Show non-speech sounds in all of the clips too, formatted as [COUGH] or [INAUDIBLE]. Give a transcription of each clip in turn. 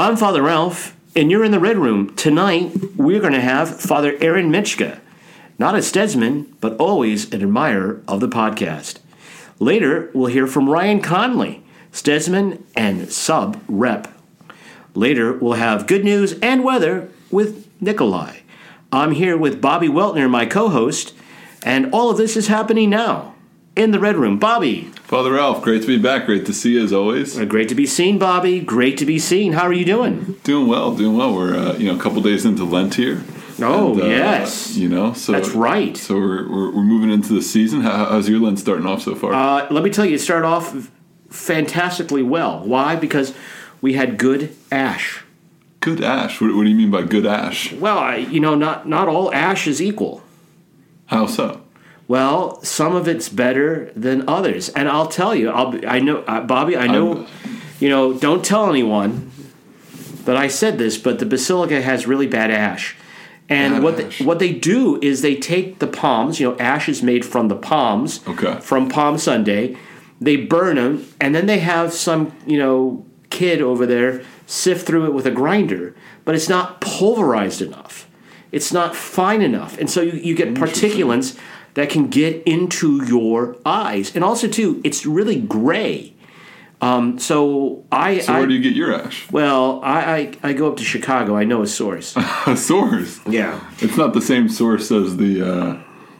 I'm Father Ralph, and you're in the Red Room. Tonight, we're going to have Father Aaron Michka, not a Stedsman, but always an admirer of the podcast. Later, we'll hear from Ryan Conley, Stedsman and sub rep. Later, we'll have good news and weather with Nikolai. I'm here with Bobby Weltner, my co host, and all of this is happening now in the Red Room. Bobby. Father Ralph, great to be back. Great to see you as always. Uh, great to be seen, Bobby. Great to be seen. How are you doing? Doing well, doing well. We're uh, you know a couple days into Lent here. Oh And, uh, yes, you know so that's right. So we're, we're, we're moving into the season. How, how's your Lent starting off so far? Uh, let me tell you, it started off fantastically well. Why? Because we had good ash. good ash. What, what do you mean by good ash? Well, I, you know, not not all ash is equal. How so? Well, some of it's better than others, and I'll tell you. I'll be, I know, uh, Bobby. I know. I'm- you know, don't tell anyone that I said this, but the basilica has really bad ash. And Bad what ash. They, what they do is they take the palms. You know, ash is made from the palms. Okay. From Palm Sunday, they burn them, and then they have some you know kid over there sift through it with a grinder, but it's not pulverized enough. It's not fine enough, and so you, you get particulates that can get into your eyes, and also too, it's really gray. Um, so I, So I where do you get your ash? well, I, I I go up to Chicago. I know a source. [LAUGHS] A source. yeah. It's not the same source as the. Uh,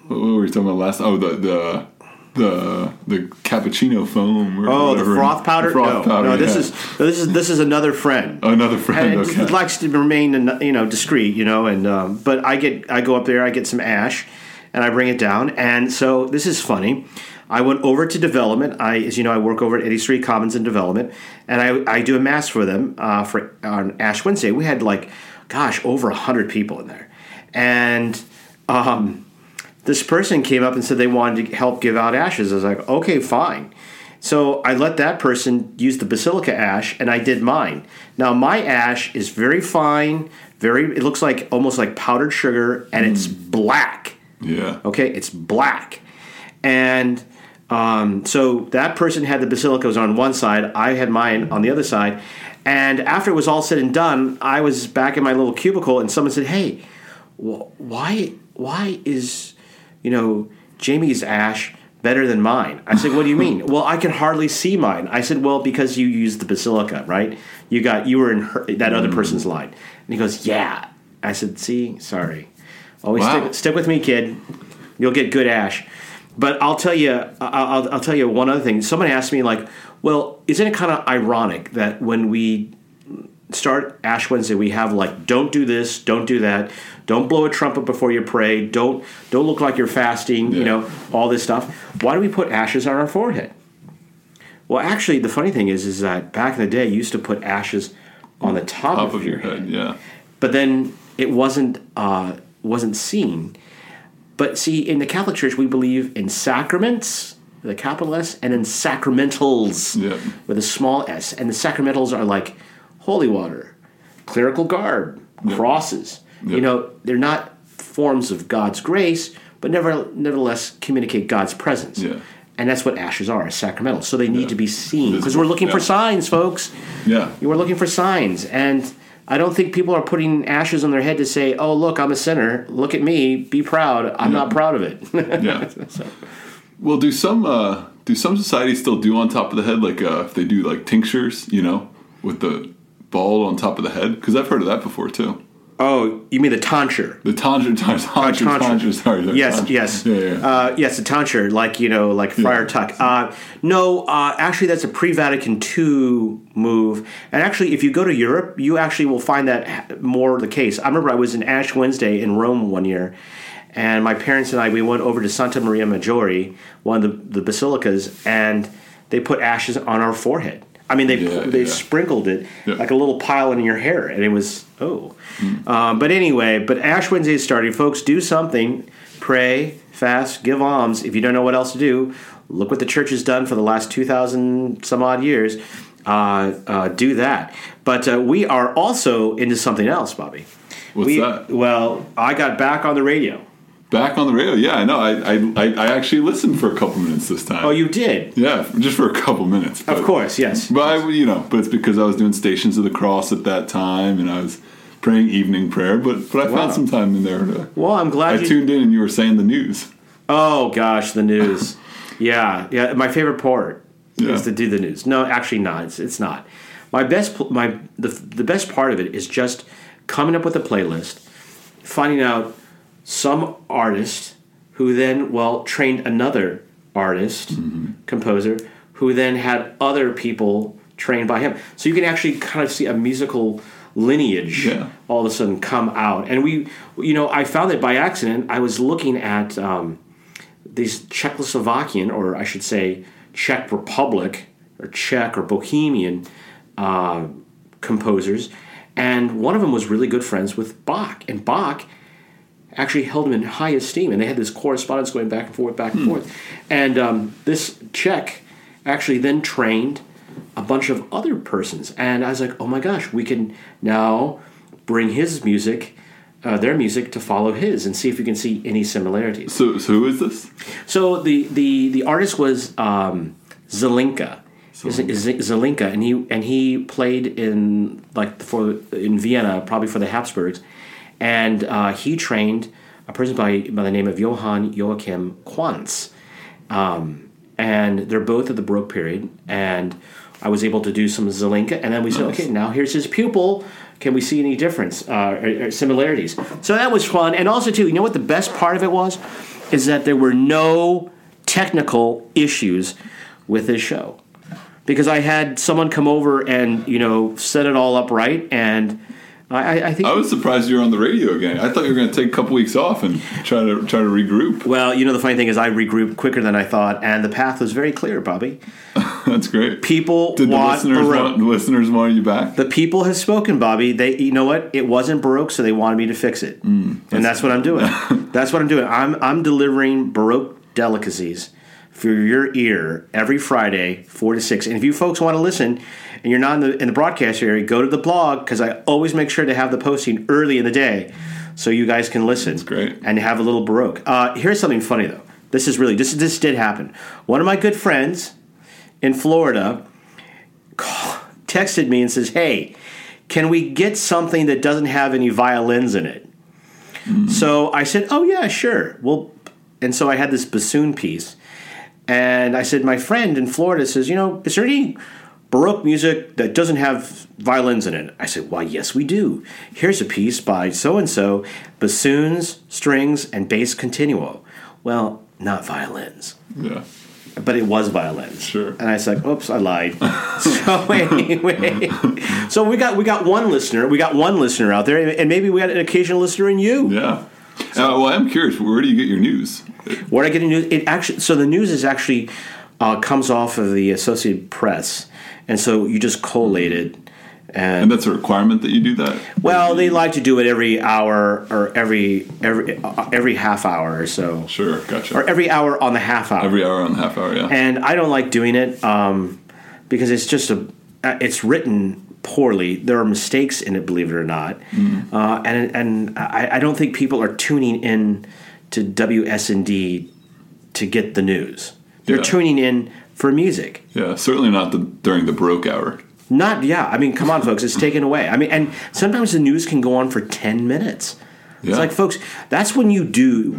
what were we talking about last? Oh, the the the the cappuccino foam. Or Oh, the froth powder. The froth no, powder. no. This yeah. is this is this is another friend. another friend. and okay. it likes to remain, you know, discreet, you know. And um, but I get, I go up there, I get some ash, and I bring it down. And so this is funny. I went over to development. I, as you know, I work over at Eddy Street Commons in development, and I, I do a mass for them uh, for on Ash Wednesday. We had like, gosh, over hundred people in there, and um, this person came up and said they wanted to help give out ashes. I was like, okay, fine. So I let that person use the basilica ash, and I did mine. Now my ash is very fine, very. It looks like almost like powdered sugar, and it's black. Yeah. Okay, it's black, and um, so that person had the basilicas on one side. I had mine on the other side, and after it was all said and done, I was back in my little cubicle, and someone said, "Hey, wh- why why is you know Jamie's ash?" Better than mine. I said, "What do you mean?" [LAUGHS] well, I can hardly see mine. I said, "Well, because you used the basilica, right? You got you were in her, that other person's line." And he goes, "Yeah." I said, "See, sorry. Always Wow. stick, stick with me, kid. You'll get good ash." But I'll tell you, I'll, I'll tell you one other thing. Someone asked me, like, "Well, isn't it kind of ironic that when we start Ash Wednesday, we have like, don't do this, don't do that, don't blow a trumpet before you pray, don't don't look like you're fasting, you know, all this stuff. Why do we put ashes on our forehead? Well, actually, the funny thing is, is that back in the day, you used to put ashes on the top, Top of your head. Yeah. but then it wasn't uh, wasn't seen. But see, in the Catholic Church, we believe in sacraments, with a capital S, and in sacramentals Yeah. with a small s. And the sacramentals are like holy water, clerical garb, crosses. You know, they're not forms of God's grace, but never, nevertheless communicate God's presence. And that's what ashes are, as sacramentals. So they need to be seen because we're looking for signs, folks. Yeah. You were looking for signs, and I don't think people are putting ashes on their head to say, "Oh, look, I'm a sinner. Look at me. Be proud. I'm not proud of it." Yeah. [LAUGHS] So- Well, do some uh, do some societies still do on top of the head like uh, if they do like tinctures, you know, with the ball on top of the head? Because I've heard of that before too. Oh, you mean the tonsure? The tonsure, tonsure, tonsure, tonsure. tonsure sorry. sorry, Yes, tonsure. yes, Yeah, yeah. Uh, yes, the tonsure, like you know, like Friar Tuck. Uh, no, uh, actually, that's a pre-Vatican II move. And actually, if you go to Europe, you actually will find that more the case. I remember I was in Ash Wednesday in Rome one year, and my parents and I we went over to Santa Maria Maggiore, one of the, the basilicas, and they put ashes on our forehead. I mean, they Yeah, they yeah. sprinkled it Yeah. like a little pile in your hair, and it was oh. Um, but anyway, but Ash Wednesday is starting, folks. Do something, pray, fast, give alms. If you don't know what else to do, look what the church has done for the last two thousand some odd years. Uh, uh, do that. But uh, we are also into something else, Bobby. What's we, that? Well, I got back on the radio. Back on the radio, yeah, I know. I, I, I, I actually listened for a couple minutes this time. Oh, you did. Yeah, just for a couple minutes. Of course, yes. But I, you know, but it's because I was doing Stations of the Cross at that time, and I was praying evening prayer. But but I Wow. found some time in there. To, Well, I'm I glad you. tuned in, and you were saying the news. Oh gosh, the news. [LAUGHS] yeah, yeah. My favorite part Yeah. is to do the news. No, actually, not. It's, it's not. My best. My the the best part of it is just coming up with a playlist, finding out some artist who then well trained another artist composer who then had other people trained by him. So you can actually kind of see a musical lineage Yeah. all of a sudden come out. And we, you know, I found it by accident. I was looking at um, these Czechoslovakian, or I should say, Czech Republic, or Czech or Bohemian uh, composers, and one of them was really good friends with Bach, and Bach actually held him in high esteem, and they had this correspondence going back and forth, back and forth. And um, this Czech actually then trained a bunch of other persons, and I was like, oh my gosh, we can now bring his music. Uh, their music to follow his and see if we can see any similarities. So so who is this? So the the the artist was um, Zelenka. Zelenka, and he and he played in like for in Vienna, probably for the Habsburgs, and uh, he trained a person by by the name of Johann Joachim Quantz, um, and they're both of the Baroque period. And I was able to do some Zelenka, and then we said, okay, now here's his pupil. Can we see any difference uh, or, or similarities? So that was fun, and also too, you know what the best part of it was, is that there were no technical issues with this show. Because I had someone come over and you know set it all up right, and I, I- I think. I was surprised you were on the radio again. I thought you were going to take a couple weeks off and try to try to regroup. well, you know the funny thing is, I regrouped quicker than I thought, and the path was very clear, Bobby. [LAUGHS] That's great. People Did the listeners Baroque. want, the listeners want you back? The people have spoken, Bobby. They, you know what? It wasn't Baroque, so they wanted me to fix it, mm, and that's what I'm doing. [LAUGHS] that's what I'm doing. I'm I'm delivering Baroque delicacies for your ear every Friday, four to six. And if you folks want to listen, and you're not in the in the broadcast area, go to the blog because I always make sure to have the posting early in the day, so you guys can listen. That's great. And have a little Baroque. Uh, here's something funny though. This is really this this did happen. One of my good friends in Florida [LAUGHS] texted me and says, "Hey, can we get something that doesn't have any violins in it?" So I said, "Oh yeah, sure." Well, and so I had this bassoon piece, and I said, "My friend in Florida says, you know, is there any Baroque music that doesn't have violins in it?" I said, "Why, yes, we do. Here's a piece by so and so, bassoons, strings, and bass continuo." Well, not violins Yeah. but it was violins. Sure. And I said, "Oops, I lied." [LAUGHS] so anyway, so we got we got one listener, we got one listener out there, and maybe we got an occasional listener in you. Yeah. Uh, well, I'm curious. Where do you get your news? Where I get news, it actually so the news is actually uh, comes off of the Associated Press, and so you just collated. And And that's a requirement that you do that. well, they like to do it every hour or every every uh, every half hour or so, Sure, gotcha. or every hour on the half hour. Every hour on the half hour, yeah. and I don't like doing it um, because it's just a uh, it's written poorly. There are mistakes in it, believe it or not, Mm-hmm. uh, and and I, I don't think people are tuning in to WSND to get the news. They're Yeah. tuning in for music. yeah, certainly not the, during the broke hour. Not yeah. I mean, come on, folks. It's taken away. I mean, and sometimes the news can go on for ten minutes. Yeah. It's like, folks, that's when you do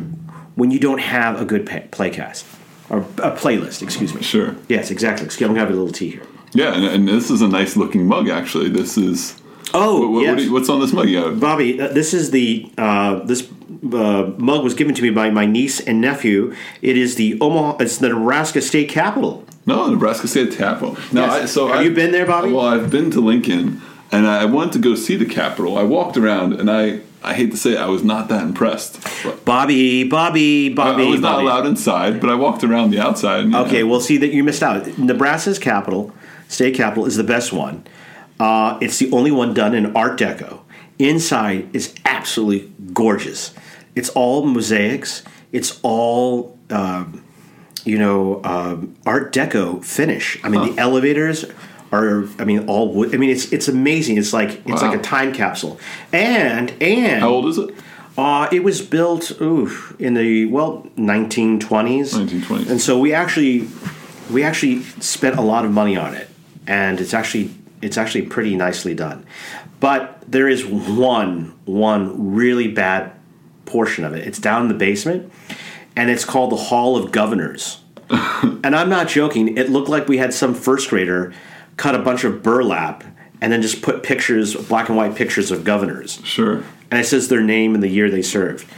when you don't have a good playcast or a playlist. Excuse me. Sure. Yes, exactly. Excuse me. I'm gonna have a little tea here. Yeah, and, and this is a nice looking mug, actually. This is. Oh, What, yes. what what's on this mug? Bobby, uh, this is the uh, this uh, mug was given to me by my niece and nephew. It is the Omaha. It's the Nebraska State Capitol. No, Nebraska State Capitol. No, Yes. I, so Have I- you been there, Bobby? Well, I've been to Lincoln, and I wanted to go see the Capitol. I walked around, and I I hate to say it, I was not that impressed. But Bobby, Bobby, I, Bobby. I was not allowed inside, but I walked around the outside. and, Okay, know, well, see that you missed out. Nebraska's capital, state capital, is the best one. Uh, it's the only one done in Art Deco. Inside is absolutely gorgeous. It's all mosaics. It's all um, you know um, Art Deco finish. I mean, the elevators are. I mean, all wood. I mean, it's it's amazing. It's like it's Wow. like a time capsule. And and how old is it? Uh, it was built ooh, in the well 1920s. 1920s. And so we actually we actually spent a lot of money on it, and it's actually it's actually pretty nicely done. But there is one one really bad portion of it. It's down in the basement, and it's called the Hall of Governors. [LAUGHS] and I'm not joking. It looked like we had some first grader cut a bunch of burlap and then just put pictures, black and white pictures of governors Sure. and it says their name and the year they served. [LAUGHS]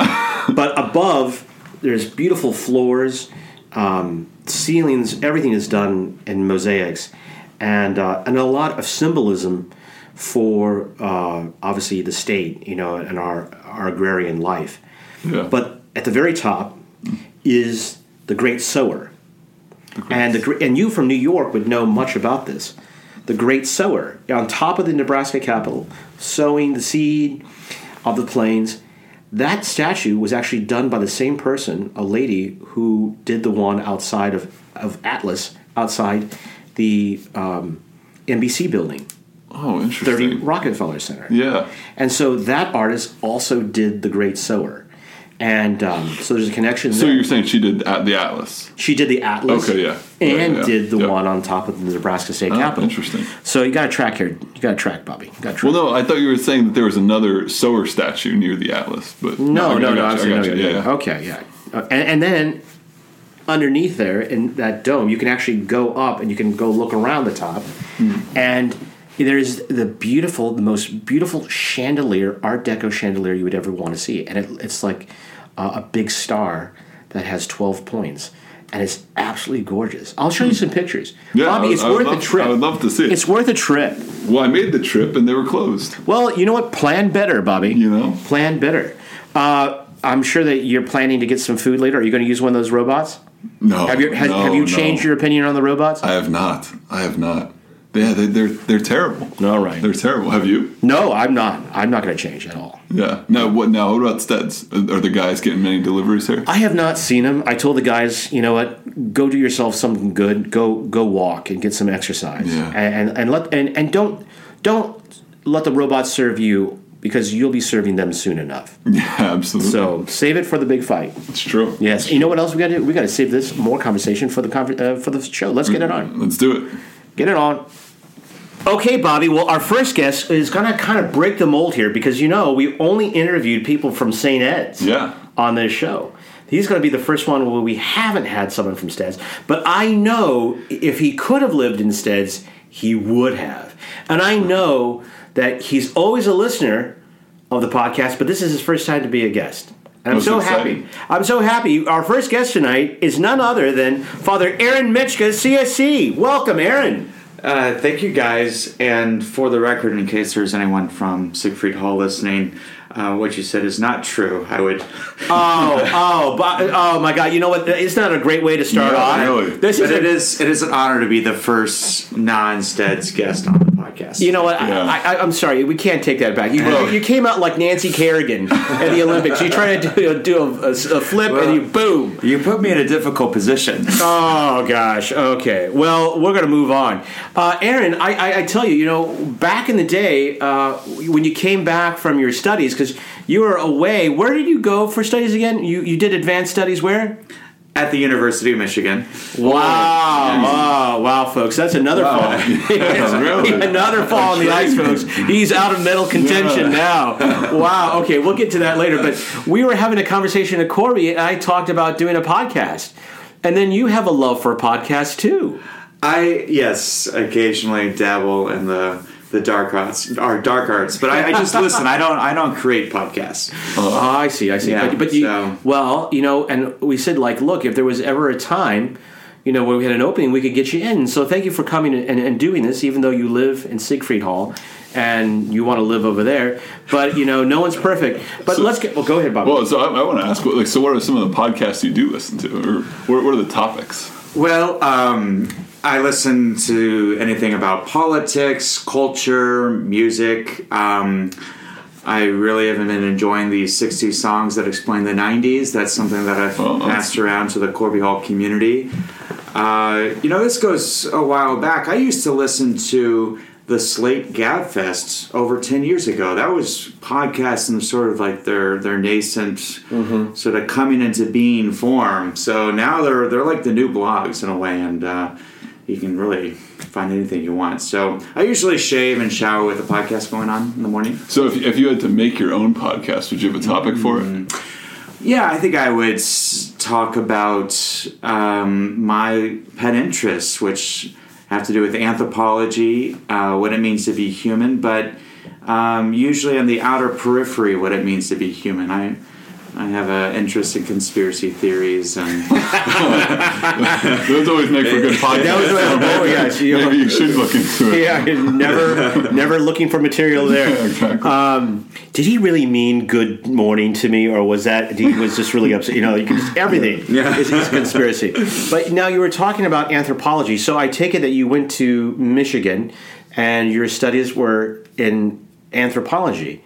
but above, there's beautiful floors, um, ceilings. Everything is done in mosaics, and uh, and a lot of symbolism for uh, obviously the state, you know, and our our agrarian life. Yeah. But at the very top is the Great Sower, and the and you from New York would know much about this. The Great Sower on top of the Nebraska Capitol, sowing the seed of the plains. That statue was actually done by the same person, a lady who did the one outside of, of Atlas, outside the um, NBC building, Oh, interesting. 30 interesting. Rockefeller Center. Yeah. And so that artist also did the Great Sower. And um, so there's a connection So there. you're saying she did at the Atlas? She did the Atlas. Okay, yeah. Yeah, And yeah, did the yeah. one on top of the Nebraska State Oh, Capitol. interesting. So you got to track here. You got to track, Bobby. You got. Well, no, I thought you were saying that there was another sower statue near the Atlas, but no, no, no. you, I'm I saying got no, no, Yeah, no. yeah. Okay, yeah. Uh, and, and then underneath there in that dome, you can actually go up and you can go look around the top, Hmm. and there's the beautiful, the most beautiful chandelier, Art Deco chandelier you would ever want to see, and it, it's like uh, a big star that has twelve points. And it's absolutely gorgeous. I'll show you some pictures. Yeah, Bobby, it's I worth love- a trip. I would love to see it. It's worth a trip. Well, I made the trip and they were closed. Well, you know what? Plan better, Bobby. You know? Plan better. Uh, I'm sure that you're planning to get some food later. Are you going to use one of those robots? No. Have you has, no, have you no. changed your opinion on the robots? I have not. I have not. Yeah, they, they're they're terrible. All right. They're terrible. Have you? no, I'm not. I'm not going to change at all. Yeah. Now what? Now what about Steds? Are the guys getting many deliveries here? I have not seen them. I told the guys, you know what? Go do yourself something good. Go go walk and get some exercise. Yeah. And, and and let and, and don't don't let the robots serve you because you'll be serving them soon enough. [LAUGHS] Yeah, absolutely. So save it for the big fight. it's true. Yes. You know what else we got to do? We got to save this more conversation for the conver- uh, for the show. Let's get it on. Let's do it. Get it on. Okay, Bobby. Well, our first guest is going to kind of break the mold here because you know we only interviewed people from St. Ed's Yeah. on this show. He's going to be the first one where we haven't had someone from Steds. But I know if he could have lived in Steds, he would have. And I know that he's always a listener of the podcast, but this is his first time to be a guest. And I'm so exciting. happy. I'm so happy. Our first guest tonight is none other than Father Aaron Michka, CSC. Welcome, Aaron. Uh, thank you guys. And for the record, in case there's anyone from Siegfried Hall listening, uh, what you said is not true. I would. [LAUGHS] Oh, oh, Bo- oh my God! You know what? It's not a great way to start Yeah, off? really. This But is it a, is it is an honor to be the first non-Steds guest on the podcast. You know what? Yeah. I, I, I'm sorry, we can't take that back. You, Well- you came out like Nancy Kerrigan at the Olympics. You try to do, do a, a- a flip Well- and you boom. you put me in a difficult position. Oh gosh. Okay. Well, we're gonna move on. Uh, Aaron, I, I, I tell you, you know, back in the day uh, when you came back from your studies, because you were away. Where did you go for studies again? You you did advanced studies where? At the University of Michigan. Wow! Oh, wow, folks, that's another fall. [LAUGHS] really? another fall on the ice, folks. He's out of medal contention now. Wow. Okay, we'll get to that later. But we were having a conversation at Corby, and I talked about doing a podcast, and then you have a love for a podcast too. I yes, occasionally dabble in the the dark arts, or dark arts, but I, I just [LAUGHS] listen. I don't I don't create podcasts. Oh, I see. I see. Yeah, but, but you, so- well, you know, and we said like, look, if there was ever a time. You know, where we had an opening, we could get you in. So thank you for coming and, and doing this, even though you live in Siegfried Hall and you want to live over there. But you know, no one's perfect. But let's get. Well, go ahead, Bob. Well, so I, I want to ask, what, like, so what are some of the podcasts you do listen to, or what, what are the topics? Well, um, I listen to anything about politics, culture, music. Um, I really haven't been enjoying these 60s songs that explain the 90s. That's something that I've Oh, passed around to the Corby Hall community. Uh, you know, this goes a while back. I used to listen to the Slate Gabfest over ten years ago. That was podcasts in sort of like their their nascent, sort of coming into being form. So now they're they're like the new blogs in a way, and uh, you can really find anything you want. So I usually shave and shower with a podcast going on in the morning. So if, if you had to make your own podcast, would you have a topic for it? Yeah, I think I would talk about um, my pet interests, which have to do with anthropology, uh, what it means to be human, but um, usually on the outer periphery, what it means to be human. I I have an interest in conspiracy theories and [LAUGHS] Those always make for good podcasts. That was oh yes, you Maybe you should look into it. yeah, never, [LAUGHS] never looking for material there. Exactly. Um, did he really mean good morning to me, or was that he was just really upset? You know, you can just everything Yeah. is, is conspiracy. But now you were talking about anthropology, so I take it that you went to Michigan, and your studies were in anthropology.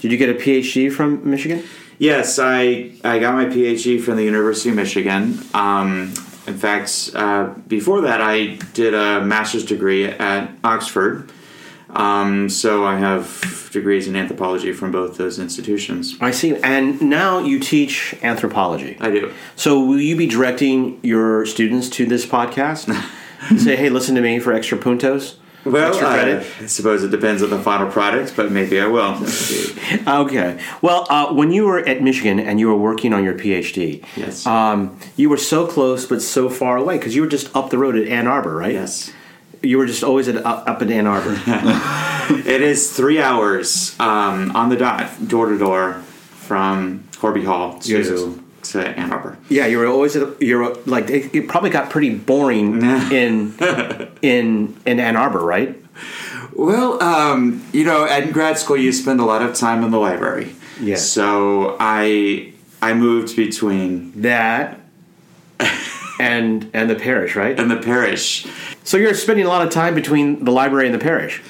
Did you get a PhD from Michigan? Yes, I I got my PhD from the University of Michigan. Um, in fact, uh, before that, I did a master's degree at Oxford. Um, so I have degrees in anthropology from both those institutions. I see. And now you teach anthropology. I do. So will you be directing your students to this podcast? [LAUGHS] Say, hey, listen to me for extra puntos. Well, uh? I suppose it depends on the final product, but maybe I will. [LAUGHS] Okay. Well, uh, when you were at Michigan and you were working on your PhD, Yes. um, you were so close but so far away because you were just up the road at Ann Arbor, right? yes. You were just always at, up, up in Ann Arbor. [LAUGHS] It is three hours um, on the dot, door to door, from Corby Hall to. To Ann Arbor. yeah, you were always at. You were like it, it probably got pretty boring [LAUGHS] in in in Ann Arbor, right? Well, um, you know, at grad school, you spend a lot of time in the library. Yes. So I I moved between That and and the parish, right? And the parish. So you're spending a lot of time between the library and the parish.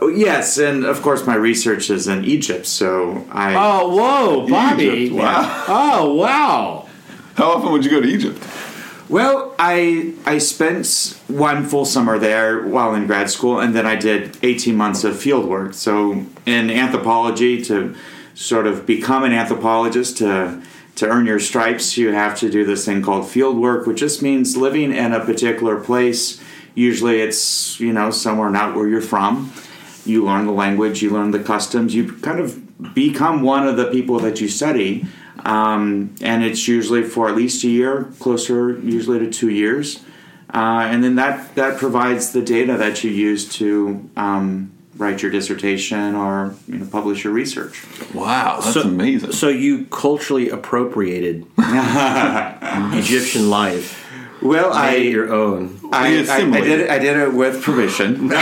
Oh, yes, and of course, my research is in Egypt. So I Oh, whoa, Bobby! Egypt, wow. Oh, wow! How often would you go to Egypt? well, I I spent one full summer there while in grad school, and then I did eighteen months of field work. So in anthropology, to sort of become an anthropologist to to earn your stripes, you have to do this thing called field work, which just means living in a particular place. Usually, it's you know somewhere not where you're from. You learn the language, you learn the customs, you kind of become one of the people that you study. Um, and it's usually for at least a year, closer usually to two years. Uh, and then that, that provides the data that you use to um, write your dissertation or you know, publish your research. Wow, that's So- amazing. So you culturally appropriated [LAUGHS] Egyptian life, Well, made I, your own. I, I, I did it, I did it with permission. [LAUGHS]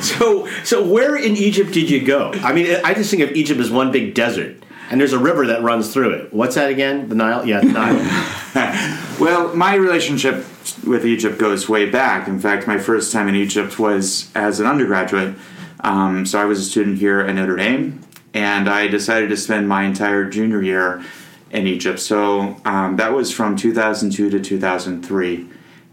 So, so where in Egypt did you go? I mean, I just think of Egypt as one big desert, and there's a river that runs through it. What's that again? The Nile? Yeah, the Nile. [LAUGHS] Well, my relationship with Egypt goes way back. In fact, my first time in Egypt was as an undergraduate. Um, so I was a student here at Notre Dame, and I decided to spend my entire junior year in Egypt. So um, that was from 2002 to 2003.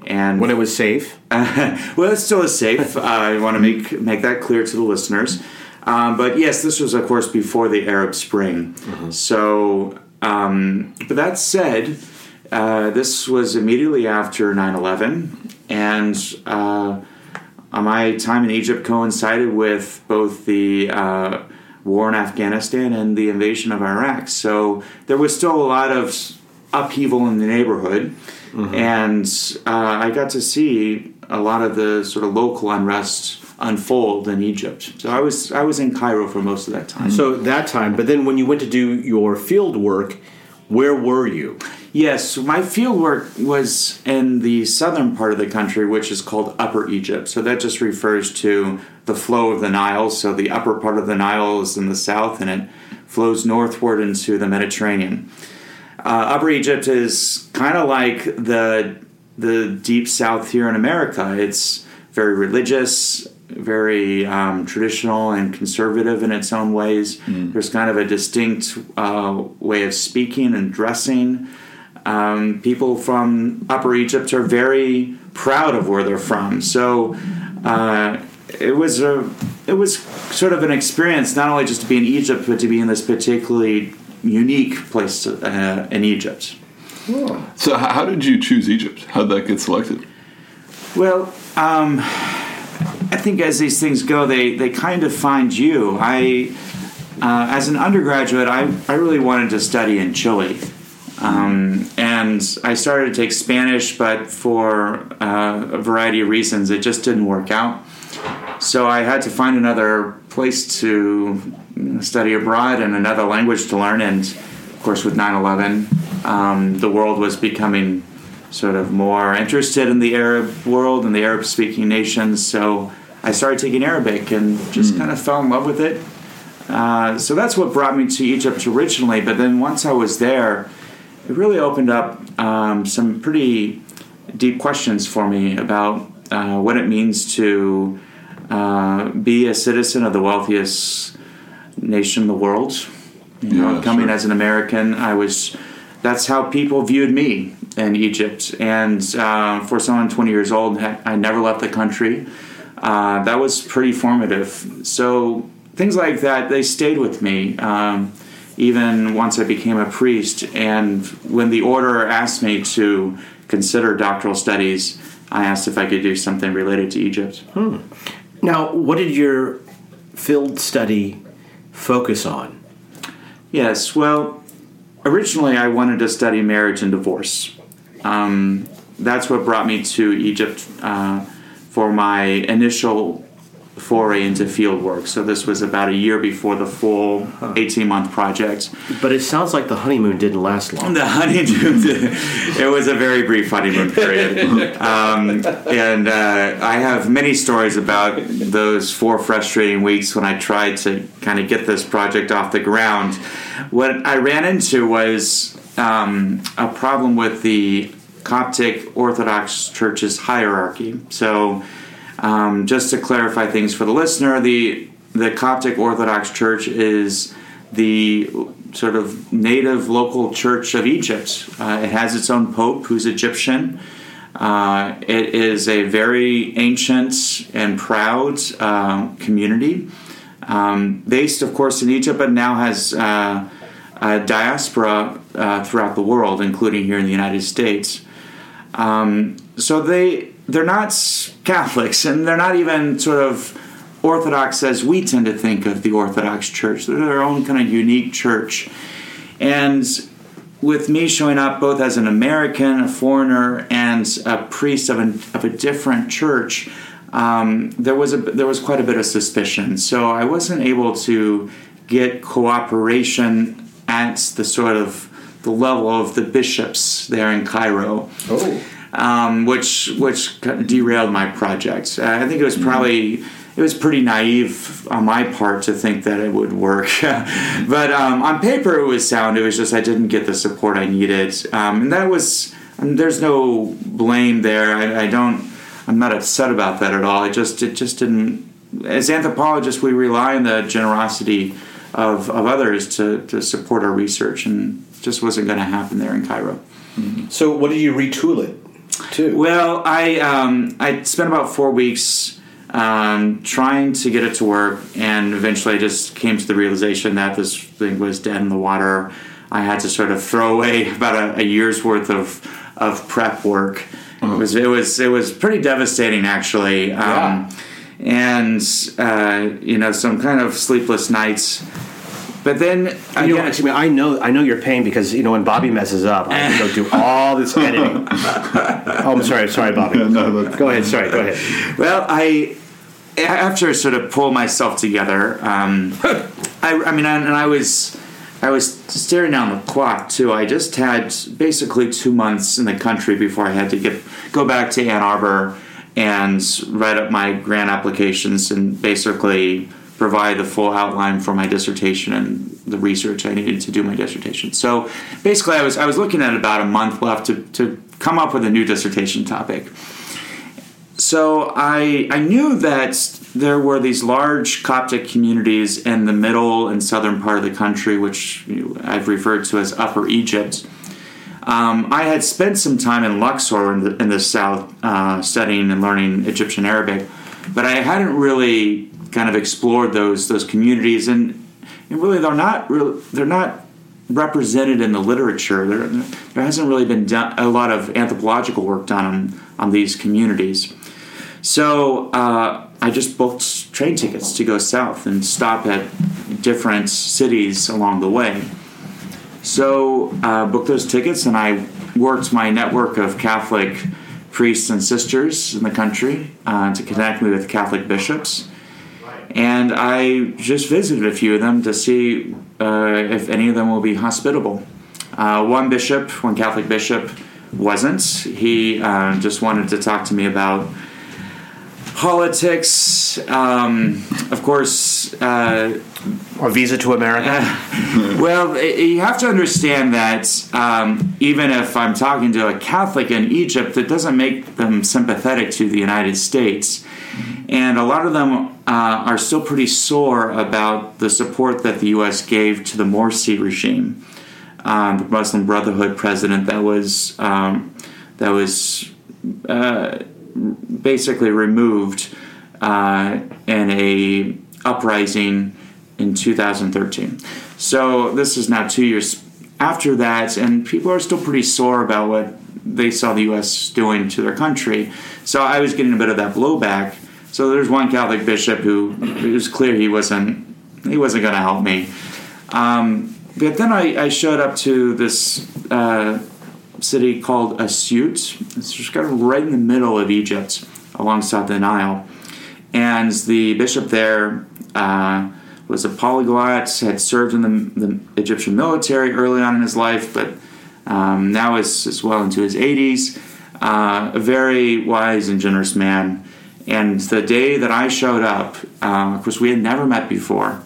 And when it was safe. [LAUGHS] well, it still is safe. Uh, [LAUGHS] I want to make make that clear to the listeners. Um, but yes, this was, of course, before the Arab Spring. So, um, but that said, uh, this was immediately after 9 11. And uh, my time in Egypt coincided with both the uh, war in Afghanistan and the invasion of Iraq. So there was still a lot of upheaval in the neighborhood. And uh, I got to see a lot of the sort of local unrest unfold in Egypt. So I was I was in Cairo for most of that time. So that time, but then when you went to do your field work, where were you? Yes, my field work was in the southern part of the country, which is called Upper Egypt. So that just refers to the flow of the Nile. So the upper part of the Nile is in the south and it flows northward into the Mediterranean. Uh, upper Egypt is kind of like the the deep south here in America. It's very religious, very um, traditional and conservative in its own ways. There's kind of a distinct uh, way of speaking and dressing. Um, people from Upper Egypt are very proud of where they're from. So uh, it was a it was sort of an experience not only just to be in Egypt but to be in this particularly unique place uh, in Egypt. So, how did you choose Egypt? How did that get selected? Well, um, I think as these things go, they, they kind of find you. I, uh, as an undergraduate, I, I really wanted to study in Chile. Um, and I started to take Spanish, but for uh, a variety of reasons, it just didn't work out. So I had to find another place to study abroad and another language to learn. And of course, with 9 11, um, the world was becoming sort of more interested in the Arab world and the Arab speaking nations. So I started taking Arabic and just kind of fell in love with it. Uh, so that's what brought me to Egypt originally. But then once I was there, it really opened up um, some pretty deep questions for me about uh, what it means to uh, be a citizen of the wealthiest nation in the world. You know, Yeah, coming sure. as an American, I was. That's how people viewed me in Egypt, and uh, for someone 20 years old, I I never left the country. Uh, that was pretty formative. So things like that they stayed with me. Um, even once I became a priest, and when the order asked me to consider doctoral studies, I asked if I could do something related to Egypt. Now, what did your field study focus on? Yes, well, originally I wanted to study marriage and divorce. Um, that's what brought me to Egypt uh, for my initial foray into field work. So this was about a year before the full 18 month project. But it sounds like the honeymoon didn't last long. The honeymoon, it was a very brief honeymoon period. [LAUGHS] Um, and uh, I have many stories about those four frustrating weeks when I tried to kind of get this project off the ground. What I ran into was um, a problem with the Coptic Orthodox Church's hierarchy. So, um, just to clarify things for the listener, the the Coptic Orthodox Church is the sort of native local church of Egypt. Uh, it has its own pope, who's Egyptian. Uh, it is a very ancient and proud uh, community, um, based, of course, in Egypt, but now has uh, a diaspora uh, throughout the world, including here in the United States. Um, so they they're not Catholics, and they're not even sort of Orthodox as we tend to think of the Orthodox Church. They're their own kind of unique church, and with me showing up both as an American, a foreigner, and a priest of, an, of a different church, um, there was a there was quite a bit of suspicion. So I wasn't able to get cooperation at the sort of the level of the bishops there in Cairo Oh. Um, which which derailed my project. Uh, I think it was probably it was pretty naive on my part to think that it would work, [LAUGHS] but um, on paper it was sound. It was just I didn't get the support I needed, um, and that was. And there's no blame there. I, I don't. I'm not upset about that at all. It just it just didn't. As anthropologists, we rely on the generosity of, of others to, to support our research, and it just wasn't going to happen there in Cairo. So, what did you retool it to? Well, I um, I spent about four weeks um, trying to get it to work, and eventually I just came to the realization that this thing was dead in the water. I had to sort of throw away [LAUGHS] about a, a year's worth of of prep work. It was it was it was pretty devastating, actually. Um, And uh, you know, some kind of sleepless nights. But then You know, again- excuse I know, I know your pain because you know when Bobby messes up, I have to go do [LAUGHS] all this editing. oh, I'm sorry, sorry, Bobby. [LAUGHS] No, Go ahead, sorry, go ahead. Well, I after I sort of pull myself together, um, [LAUGHS] I, I mean, and I was I was staring down the clock too. I just had basically two months in the country before I had to get go back to Ann Arbor and write up my grant applications and basically provide the full outline for my dissertation and the research I needed to do my dissertation. So basically, I was I was looking at about a month left to, to come up with a new dissertation topic so I I knew that there were these large Coptic communities in the middle and southern part of the country, which I've referred to as Upper Egypt. Um, I had spent some time in Luxor in the, in the south uh, studying and learning Egyptian Arabic, but I hadn't really kind of explored those those communities, and, and really they're not really they're not represented in the literature. There, there hasn't really been done, a lot of anthropological work done on, on these communities. So uh, I just booked train tickets to go south and stop at different cities along the way. So uh, booked those tickets, and I worked my network of Catholic priests and sisters in the country uh, to connect me with Catholic bishops. And I just visited a few of them to see uh, if any of them will be hospitable. Uh, one bishop, one Catholic bishop, wasn't. He uh, just wanted to talk to me about politics. Um, of course, uh, Or Visa to America. [LAUGHS] well, you have to understand that um, even if I'm talking to a Catholic in Egypt, it doesn't make them sympathetic to the United States. And a lot of them uh, are still pretty sore about the support that the U.S. gave to the Morsi regime, um, the Muslim Brotherhood president that was um, that was uh, basically removed uh, in a uprising in 2013. So this is now two years after that, and people are still pretty sore about what they saw the U.S. doing to their country. So I was getting a bit of that blowback. So there's one Catholic bishop who it was clear he wasn't he wasn't going to help me. Um, but then I, I showed up to this uh, city called Asyut. It's just kind of right in the middle of Egypt, alongside the Nile. And the bishop there uh, was a polyglot, had served in the, the Egyptian military early on in his life, but um, now is, is well into his 80s. Uh, a very wise and generous man. And the day that I showed up, uh, of course, we had never met before.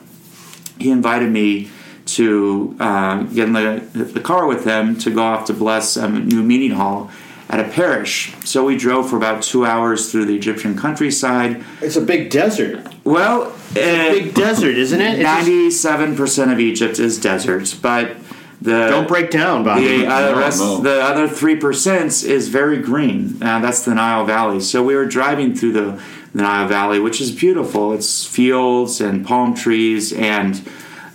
He invited me to uh, get in the, the car with him to go off to bless a new meeting hall at a parish. So we drove for about two hours through the Egyptian countryside. It's a big desert. Well, it's a Big desert, isn't it? It ninety-seven percent of Egypt is desert, but the don't break down, Bobby. the other rest, the other three percent is very green. Uh, that's the Nile Valley. So we were driving through the, the Nile Valley, which is beautiful. It's fields and palm trees, and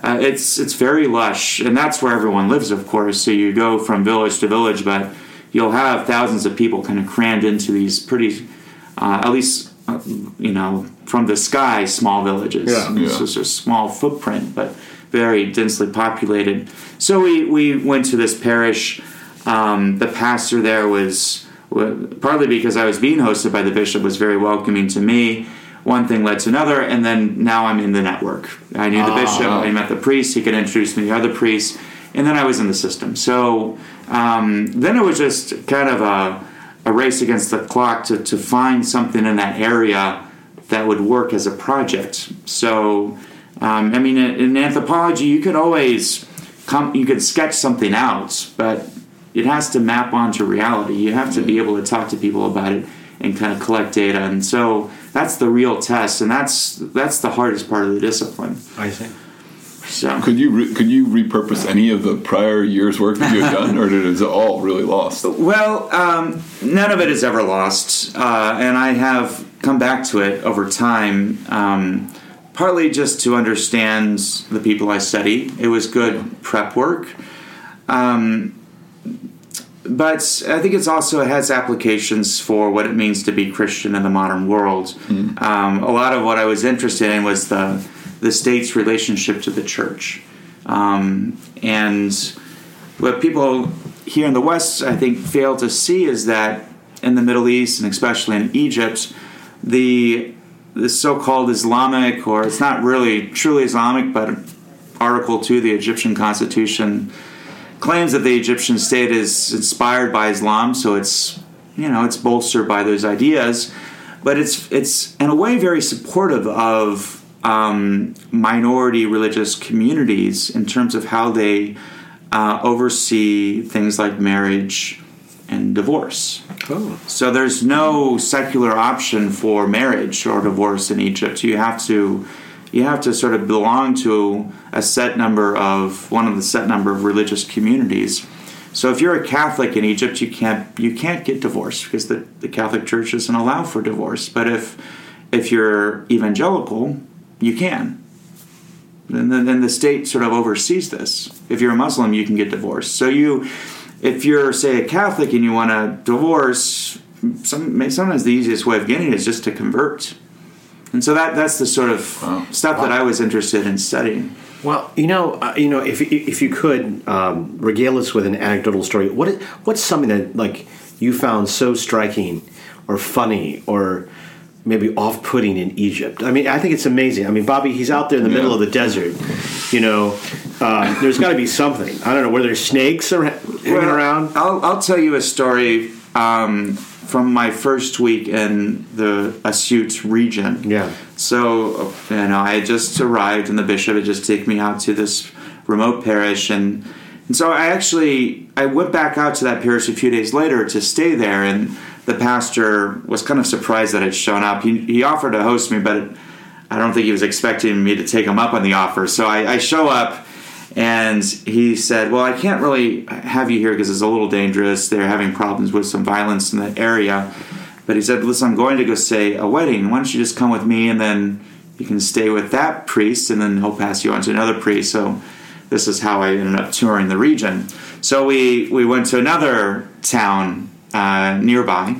uh, it's it's very lush, and that's where everyone lives, of course. So you go from village to village, but you'll have thousands of people kind of crammed into these pretty, uh, at least uh, you know, from the sky, small villages. Yeah. Yeah. So it's a small footprint, but very densely populated. So we, we went to this parish. Um, the pastor there was, partly because I was being hosted by the bishop, was very welcoming to me. One thing led to another, and then now I'm in the network. I knew the bishop, I met the priest, he could introduce me to other priests, and then I was in the system. So um, then it was just kind of a, a race against the clock to, to find something in that area that would work as a project. So, um, I mean, in, in anthropology, you can always come, you can sketch something out, but it has to map onto reality. You have to be able to talk to people about it and kind of collect data, and so that's the real test, and that's that's the hardest part of the discipline. I see. So, Could you re- could you repurpose any of the prior years' work that you had done, or did it all really lost? Well, um, none of it is ever lost, uh, and I have come back to it over time. Um, partly just to understand the people I study. It was good prep work, um, but I think it's also it has applications for what it means to be Christian in the modern world. Um, a lot of what I was interested in was the the state's relationship to the church, um, and what people here in the West, I think, fail to see is that in the Middle East and especially in Egypt, the the so-called Islamic, or it's not really truly Islamic, but Article Two, the Egyptian Constitution, claims that the Egyptian state is inspired by Islam, so it's you know it's bolstered by those ideas, but it's it's in a way very supportive of um, minority religious communities in terms of how they uh, oversee things like marriage and divorce. Oh. So there's no secular option for marriage or divorce in Egypt. You have to you have to sort of belong to a set number of one of the set number of religious communities. So if you're a Catholic in Egypt, you can't you can't get divorced because the, the Catholic Church doesn't allow for divorce. But if if you're evangelical, you can. And then, then the state sort of oversees this. If you're a Muslim, you can get divorced. So you, if you're say a Catholic and you want to divorce, some, sometimes the easiest way of getting it is just to convert. And so that that's the sort of Wow. stuff that I was interested in studying. Well, you know, uh, you know, if if you could um, regale us with an anecdotal story, what is, what's something that like you found so striking, or funny, or maybe off-putting in Egypt? I mean, I think it's amazing. I mean, Bobby, he's out there in the middle of the desert. You know, uh, there's got to be something. I don't know. Were there snakes ar- hanging Well, around? I'll, I'll tell you a story um, from my first week in the Asyut region. Yeah. So, you know, I had just arrived, and the bishop had just taken me out to this remote parish, and and so I actually I went back out to that parish a few days later to stay there, and the pastor was kind of surprised that I'd shown up. He he offered to host me, but I don't think he was expecting me to take him up on the offer. So I, I show up, and he said, "Well, I can't really have you here because it's a little dangerous. They're having problems with some violence in the area." But he said, "Listen, I'm going to go say a wedding. Why don't you just come with me, and then you can stay with that priest, and then he'll pass you on to another priest." So this is how I ended up touring the region. So we we went to another town uh, nearby,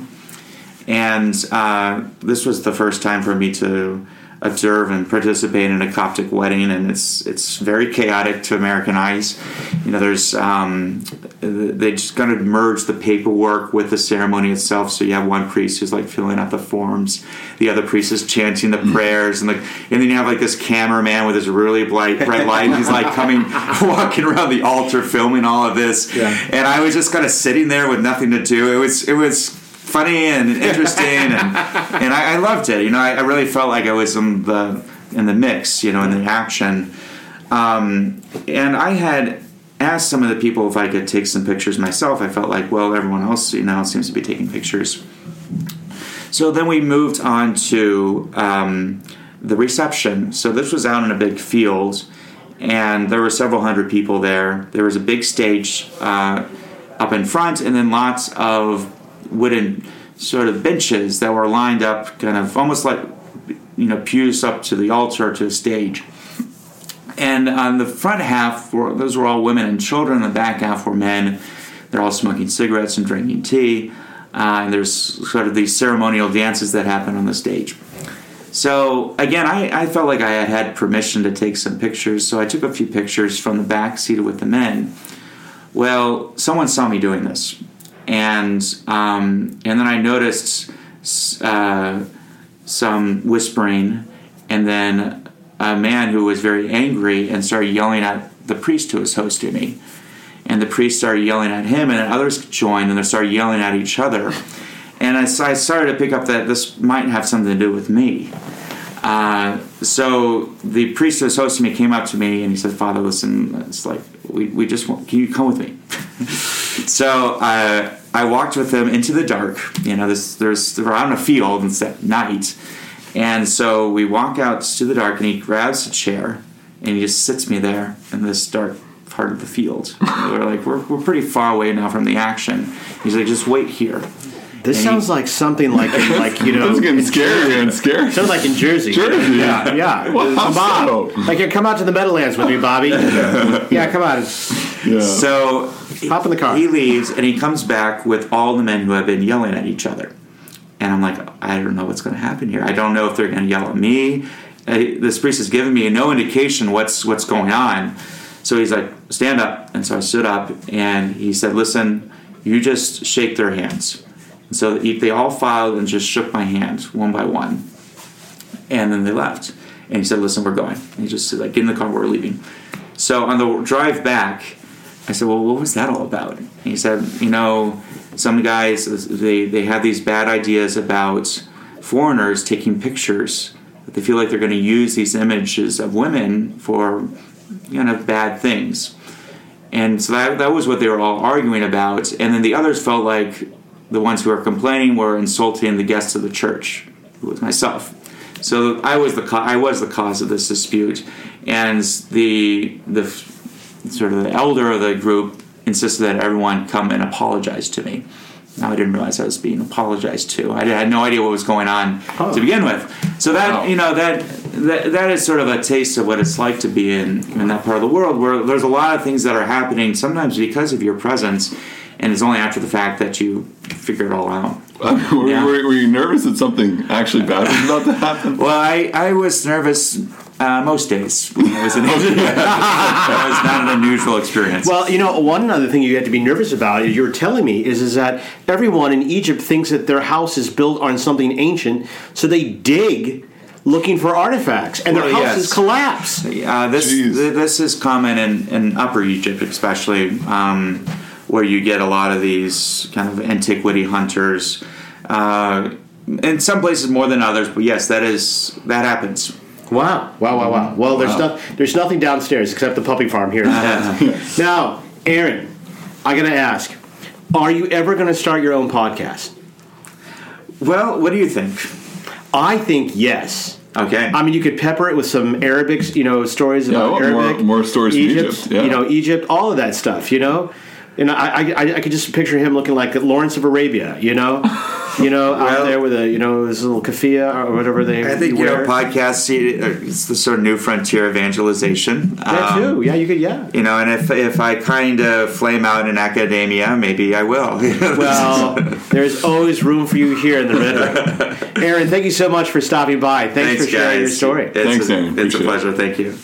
and uh, this was the first time for me to observe and participate in a Coptic wedding, and it's it's very chaotic to American eyes. You know, there's um, they just kind of merge the paperwork with the ceremony itself. So you have one priest who's like filling out the forms, the other priest is chanting the prayers, and like, and then you have like this cameraman with his really bright bright light. He's like coming, [LAUGHS] walking around the altar, filming all of this. Yeah. And I was just kind of sitting there with nothing to do. It was it was funny and interesting, and [LAUGHS] and I, I loved it. You know, I, I really felt like I was in the in the mix. You know, in the action. Um, and I had asked some of the people if I could take some pictures myself. I felt like, well, everyone else, you know, seems to be taking pictures. So then we moved on to um, the reception. So this was out in a big field, and there were several hundred people there. There was a big stage uh, up in front, and then lots of wooden sort of benches that were lined up, kind of almost like you know pews up to the altar to the stage. And on the front half, were, those were all women and children. The back half were men. They're all smoking cigarettes and drinking tea. Uh, and there's sort of these ceremonial dances that happen on the stage. So again, I, I felt like I had had permission to take some pictures, so I took a few pictures from the back seated with the men. Well, someone saw me doing this, and um, and then I noticed uh, some whispering, and then a man who was very angry and started yelling at the priest who was hosting me. And the priest started yelling at him, and then others joined, and they started yelling at each other. And I, I started to pick up that this might have something to do with me. Uh, so the priest who was hosting me came up to me and he said, Father, listen, it's like, we, we just want, can you come with me? [LAUGHS] so uh, I walked with him into the dark. You know, this, there's, we're out in a field, and it's at night. And so we walk out to the dark, and he grabs a chair and he just sits me there in this dark part of the field. we're like, we're, we're pretty far away now from the action. He's like, just wait here. This And sounds like something like in, like you know. [LAUGHS] This is getting in- scarier and scarier. Sounds like in Jersey. Jersey. Yeah, yeah. [LAUGHS] Well, come on. so? Like, yeah, come out to the Meadowlands with me, Bobby. [LAUGHS] yeah, come on. Yeah. So Hop in the car. He leaves and he comes back with all the men who have been yelling at each other. And I'm like, I don't know what's going to happen here. I don't know if they're going to yell at me. Uh, this priest has given me no indication what's what's going on. So he's like, stand up. And so I stood up and he said, listen, you just shake their hands. And so they all filed and just shook my hand one by one. And then they left. And he said, listen, we're going. And he just said, like, get in the car, we're leaving. So on the drive back, I said, well, what was that all about? He said, you know, some guys, they, they have these bad ideas about foreigners taking pictures. They feel like they're going to use these images of women for kind of bad things. And so that, that was what they were all arguing about. And then the others felt like the ones who were complaining were insulting the guests of the church, who was myself. So I was the I was the cause of this dispute, and the the sort of the elder of the group insisted that everyone come and apologize to me. now I didn't realize I was being apologized to. I had no idea what was going on to begin with. So that Wow. you know that, that that is sort of a taste of what it's like to be in in that part of the world where there's a lot of things that are happening sometimes because of your presence, and it's only after the fact that you figure it all out. [LAUGHS] were, Yeah. were, were you nervous that something actually bad was about to happen? [LAUGHS] Well, I, I was nervous uh, most days. When I was in [LAUGHS] that was not an unusual experience. Well, you know, one other thing you had to be nervous about, you were telling me, is is that everyone in Egypt thinks that their house is built on something ancient, so they dig looking for artifacts, and their Well, houses yes. collapse. Uh, this th- this is common in, in Upper Egypt, especially um, where you get a lot of these kind of antiquity hunters. Uh, in some places more than others, but yes, that is that happens. Wow! Wow! Wow! Wow! Well, there's Wow. no, there's nothing downstairs except the puppy farm here. [LAUGHS] now, Aaron, I gotta ask: Are you ever going to start your own podcast? Well, what do you think? I think yes. Okay, I mean, you could pepper it with some Arabic, you know, stories about want more- Arabic, more stories from Egypt, yeah. you know, Egypt, all of that stuff, you know. And I, I, I could just picture him looking like Lawrence of Arabia, you know, you know, out there with a, you know, his little kafia or whatever they. I think you you know wear. podcasts. uh, It's the sort of new frontier evangelization. That Um, too, yeah, you could, yeah. You know, and if if I kind of flame out in academia, maybe I will. [LAUGHS] Well, there's always room for you here in the Red Room. [LAUGHS] Aaron, thank you so much for stopping by. Thanks, Thanks, for sharing guys. your story. It's Thanks, a, Aaron. It's a Appreciate it. pleasure. Thank you.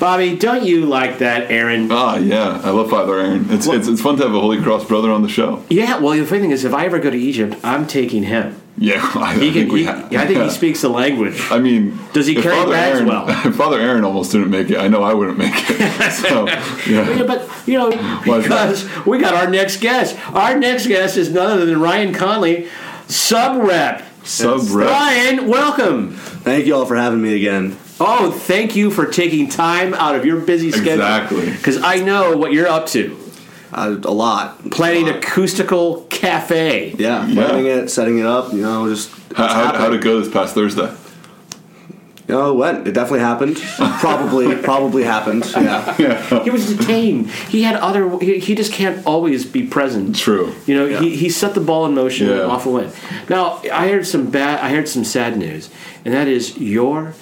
Bobby, don't you like that, Aaron? Ah, yeah, I love Father Aaron. It's, it's it's fun to have a Holy Cross brother on the show. Yeah, well, the funny thing is, if I ever go to Egypt, I'm taking him. Yeah, [LAUGHS] I, He I can. think we He, have. I think he [LAUGHS] speaks the language. I mean, Does he if carry Father bags Aaron, well? [LAUGHS] Father Aaron almost didn't make it, I know I wouldn't make it. So, Yeah, yeah. but you know, because we got our next guest. Our next guest is none other than Ryan Conley, sub rep. Sub rep. Ryan, welcome. Thank you all for having me again. Oh, thank you for taking time out of your busy schedule. Exactly. Because I know what you're up to. Uh, a lot. Planning a lot. acoustical cafe. Yeah, Yeah. planning it, setting it up. You know, just How, it's how, happening. how'd it go this past Thursday? You know, it went. It definitely happened. [LAUGHS] probably, probably happened. [LAUGHS] Yeah. He was detained. He had other. He, he just can't always be present. True. You know, Yeah. he, he set the ball in motion Yeah. and off it went. Now, I heard some bad. I heard some sad news, and that is your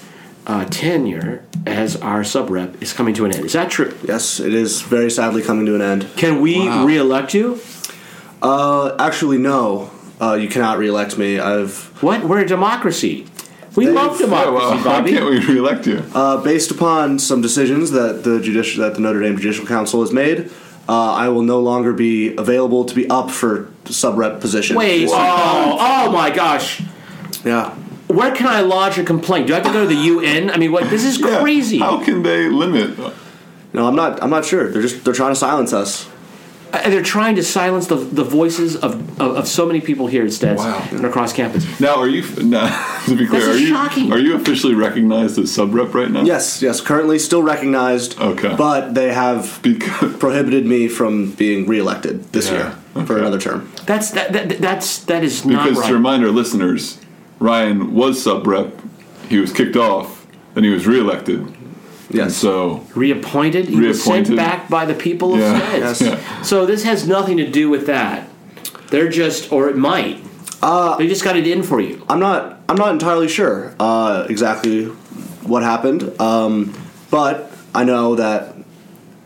uh, tenure as our sub rep is coming to an end. Is that true? Yes, it is very sadly coming to an end. Can we Wow. re-elect you? Uh, actually, no. Uh, you cannot reelect me. I've What? We're a democracy. We They- love Yeah, democracy, well, [LAUGHS] why Bobby. can't we re-elect you? uh, based upon some decisions that the judicial that the Notre Dame Judicial Council has made. Uh, I will no longer be available to be up for sub rep position. Wait. Oh, oh my gosh. Yeah. Where can I lodge a complaint? Do I have to go to the UN? I mean, what? This is [LAUGHS] Yeah, crazy. How can they limit? No, I'm not. I'm not sure. They're just they're trying to silence us. And they're trying to silence the, the voices of, of, of so many people here at Steds Wow. and across campus. Now, are you? Now, [LAUGHS] to be clear, This are you shocking. are you officially recognized as sub rep right now? Yes. Yes. Currently, still recognized. Okay. But they have Because [LAUGHS] prohibited me from being reelected this Yeah, year for another term. That's that, that that's that is not because right. to remind our listeners, Ryan was sub rep. He was kicked off, then he was reelected. And Yes. so reappointed. He was sent Reappointed. back by the people of Yeah. Yes. Yeah. So this has nothing to do with that. They're just, or it might. Uh, they just got it in for you. I'm not. I'm not entirely sure uh, exactly what happened, um, but I know that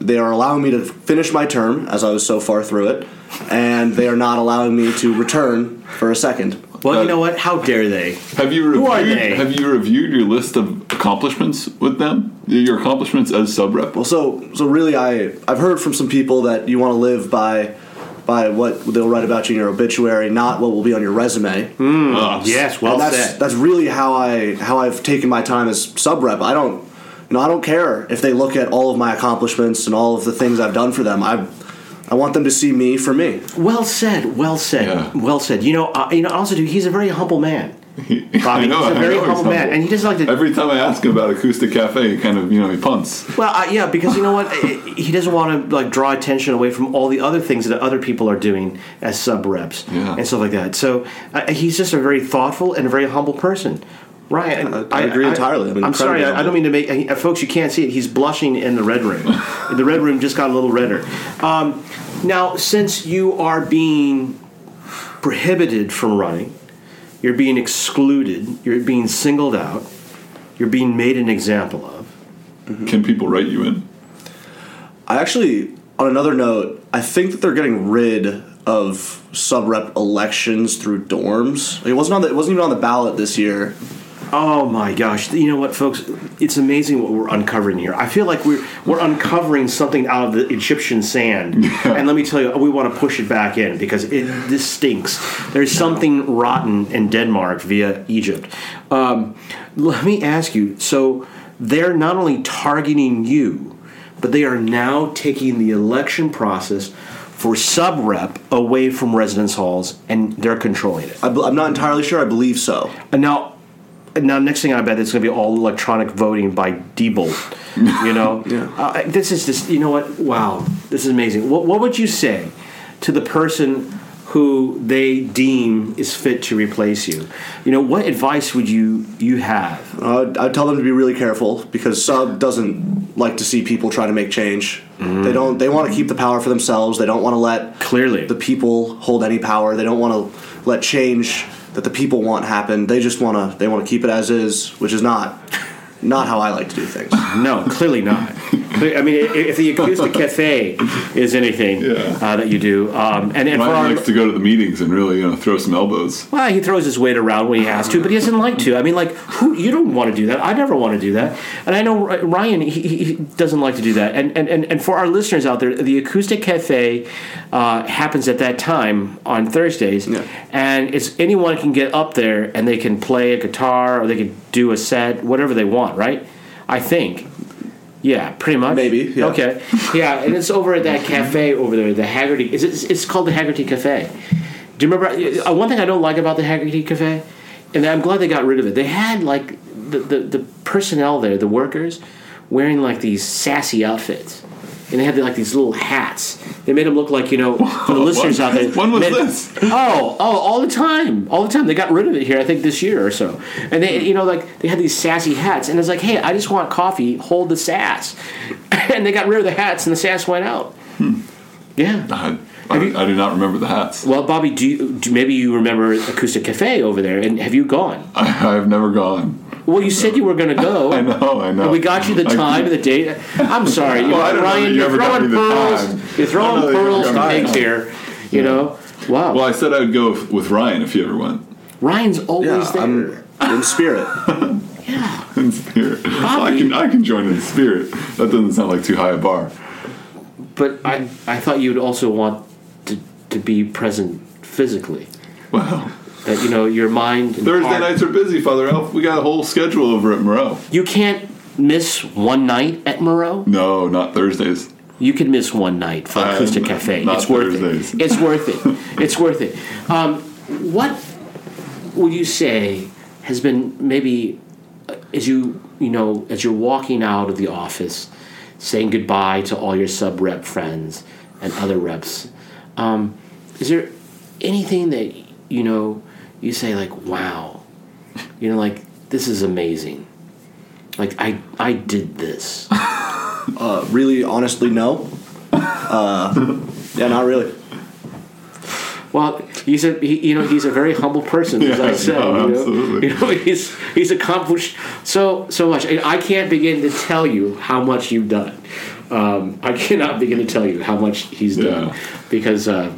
they are allowing me to finish my term as I was so far through it, and they are not allowing me to return for a second. Well, Uh, you know what? How dare they? have you reviewed, Who are they? have you reviewed your list of accomplishments with them? Your accomplishments as sub rep? Well, so so really, I I've heard from some people that you want to live by by what they'll write about you in your obituary, not what will be on your resume. Yes, well and that's said. that's really how I how I've taken my time as sub rep. I don't you know I don't care if they look at all of my accomplishments and all of the things I've done for them. I I want them to see me for me. Well said. Well said. Yeah. Well said. You know, uh, you know. Also, dude, he's a very humble man. [LAUGHS] Bobby, I know, he's a I very know he's humble man, and he doesn't like to. Every time I ask him about Acoustic Cafe, he kind of, you know, he punts. Well, uh, yeah, because you know what, he doesn't want to like draw attention away from all the other things that other people are doing as sub reps Yeah. and stuff like that. So uh, he's just a very thoughtful and a very humble person. Ryan, I- I agree entirely. I mean, I'm sorry, I, I don't mean to make uh, folks. You can't see it. He's blushing in the red room. [LAUGHS] the red room just got a little redder. Um, now, since you are being prohibited from running, you're being excluded. You're being singled out. You're being made an example of. Can people write you in? I actually, on another note, I think that they're getting rid of sub rep elections through dorms. It wasn't on the, it wasn't even on the ballot this year. Oh my gosh! You know what, folks? It's amazing what we're uncovering here. I feel like we're we're uncovering something out of the Egyptian sand, [LAUGHS] and let me tell you, we want to push it back in because it this stinks. There's something rotten in Denmark via Egypt. Um, let me ask you. So they're not only targeting you, but they are now taking the election process for sub rep away from residence halls, and they're controlling it. I, am not entirely sure. I believe so. And now, now next thing I bet it's going to be all electronic voting by Diebold. You know, [LAUGHS] Yeah. uh, this is just you know what? Wow, this is amazing. What what would you say to the person who they deem is fit to replace you? You know, what advice would you you have? Uh, I'd tell them to be really careful because sub doesn't like to see people try to make change. They don't. They want to keep the power for themselves. They don't want to let Clearly, the people hold any power. They don't want to let change that the people want happen. They just want to. They want to keep it as is, which is not not how I like to do things. [LAUGHS] no, clearly not. I mean, if the acoustic [LAUGHS] cafe is anything Yeah. uh, that you do, um, and, and for our, Ryan likes to go to the meetings and really you know throw some elbows. Well, he throws his weight around when he has to, but he doesn't like to. I mean, like, who you don't want to do that. I never want to do that, and I know Ryan. He, he he doesn't like to do that. And and, and and for our listeners out there, the Acoustic Cafe uh, happens at that time on Thursdays, Yeah. and it's anyone can get up there and they can play a guitar or they can do a set, whatever they want, right? I think. Yeah, pretty much. Maybe, yeah. Okay. Yeah, and it's over at that [LAUGHS] cafe over there, the Hagerty. Is it? It's called the Hagerty Cafe. Do you remember uh, one thing I don't like about the Hagerty Cafe, and I'm glad they got rid of it. They had like the the, the personnel there, the workers, wearing like these sassy outfits, and they had like these little hats. They made them look like you know [LAUGHS] for the listeners out there. when was made- this? [LAUGHS] Oh, oh, all the time, all the time. They got rid of it here. I think this year or so. And they, you know, like they had these sassy hats, and it's like, hey, I just want coffee. Hold the sass. [LAUGHS] and they got rid of the hats, and the sass went out. Hmm. Yeah. Uh-huh. I, I, I do not remember the hats. Well, Bobby, do, you, do maybe you remember Acoustic Cafe over there, and have you gone? [LAUGHS] I, I've never gone. Well, you said you were going to go. [LAUGHS] I know, I know. We got you the time and the date. I'm sorry, you [LAUGHS] Well, I know, don't know that Ryan. you You're throwing pearls. You're throwing know that you pearls to got me pigs here. You know. Wow. Well, I said I would go with, with Ryan if he ever went. Ryan's always Yeah, there. I'm in spirit. yeah. In spirit. Well, I Bobby. can I can join in spirit. That doesn't sound like too high a bar. But I, I thought you would also want to, be present physically. Wow. That you know your mind. and Thursday heart- nights are busy, Father Elf. We got a whole schedule over at Moreau. You can't miss one night at Moreau. No, not Thursdays. You can miss one night for Acoustic Cafe. not It's worth Thursdays. it. It's worth it. It's worth it. Um, what would you say has been maybe uh, as you you know as you're walking out of the office, saying goodbye to all your sub rep friends and other reps? Um, is there anything that you know you say like, "Wow," you know, like this is amazing. Like I I did this. [LAUGHS] Uh, really, honestly, no. Uh, yeah, not really. Well, he's a he, you know he's a very humble person, as Yeah, I said. no, you, know? absolutely. you know he's he's accomplished so so much. And I can't begin to tell you how much you've done. Um, I cannot begin to tell you how much he's done because uh,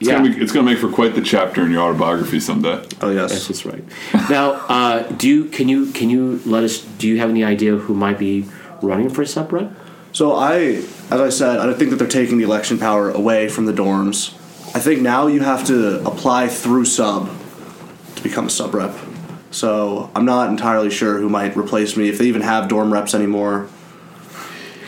It's, yeah, gonna be, it's gonna make for quite the chapter in your autobiography someday. Oh that's yes. that's right. now, uh, do you can you can you let us? Do you have any idea who might be running for sub rep? So I, as I said, I don't think that they're taking the election power away from the dorms. I think now you have to apply through sub to become a sub rep. So I'm not entirely sure who might replace me if they even have dorm reps anymore.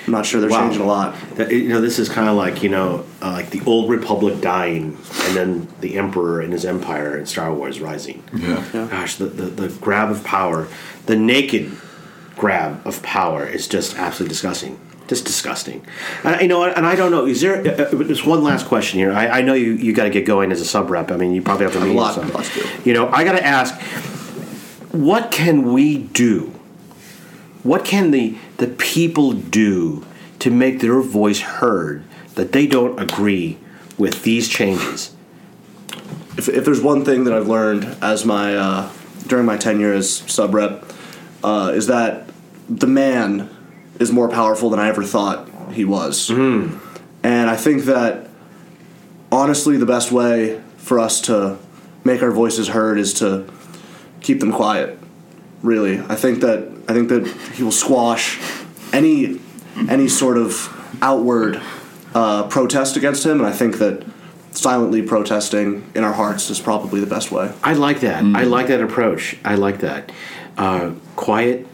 I'm not sure they're Wow. changing a lot. That- You know, this is kind of like you know, uh, like the old republic dying, and then the emperor and his empire in Star Wars rising. Yeah. Gosh, the, the, the grab of power, the naked grab of power is just absolutely disgusting. Just disgusting. And, you know, and I don't know. Is there? Uh, there's one last question here. I, I know you, you got to get going as a sub rep. I mean, you probably have to have a lot- some. lots. You know, I got to ask. what can we do? What can the the people do to make their voice heard that they don't agree with these changes? if, if there's one thing that I've learned as my uh, during my tenure as sub rep, uh, is that the man is more powerful than I ever thought he was, and I think that honestly, the best way for us to make our voices heard is to keep them quiet. Really, I think that I think that he will squash any any sort of outward uh, protest against him, and I think that silently protesting in our hearts is probably the best way. I like that. I like that approach. I like that. Uh, quiet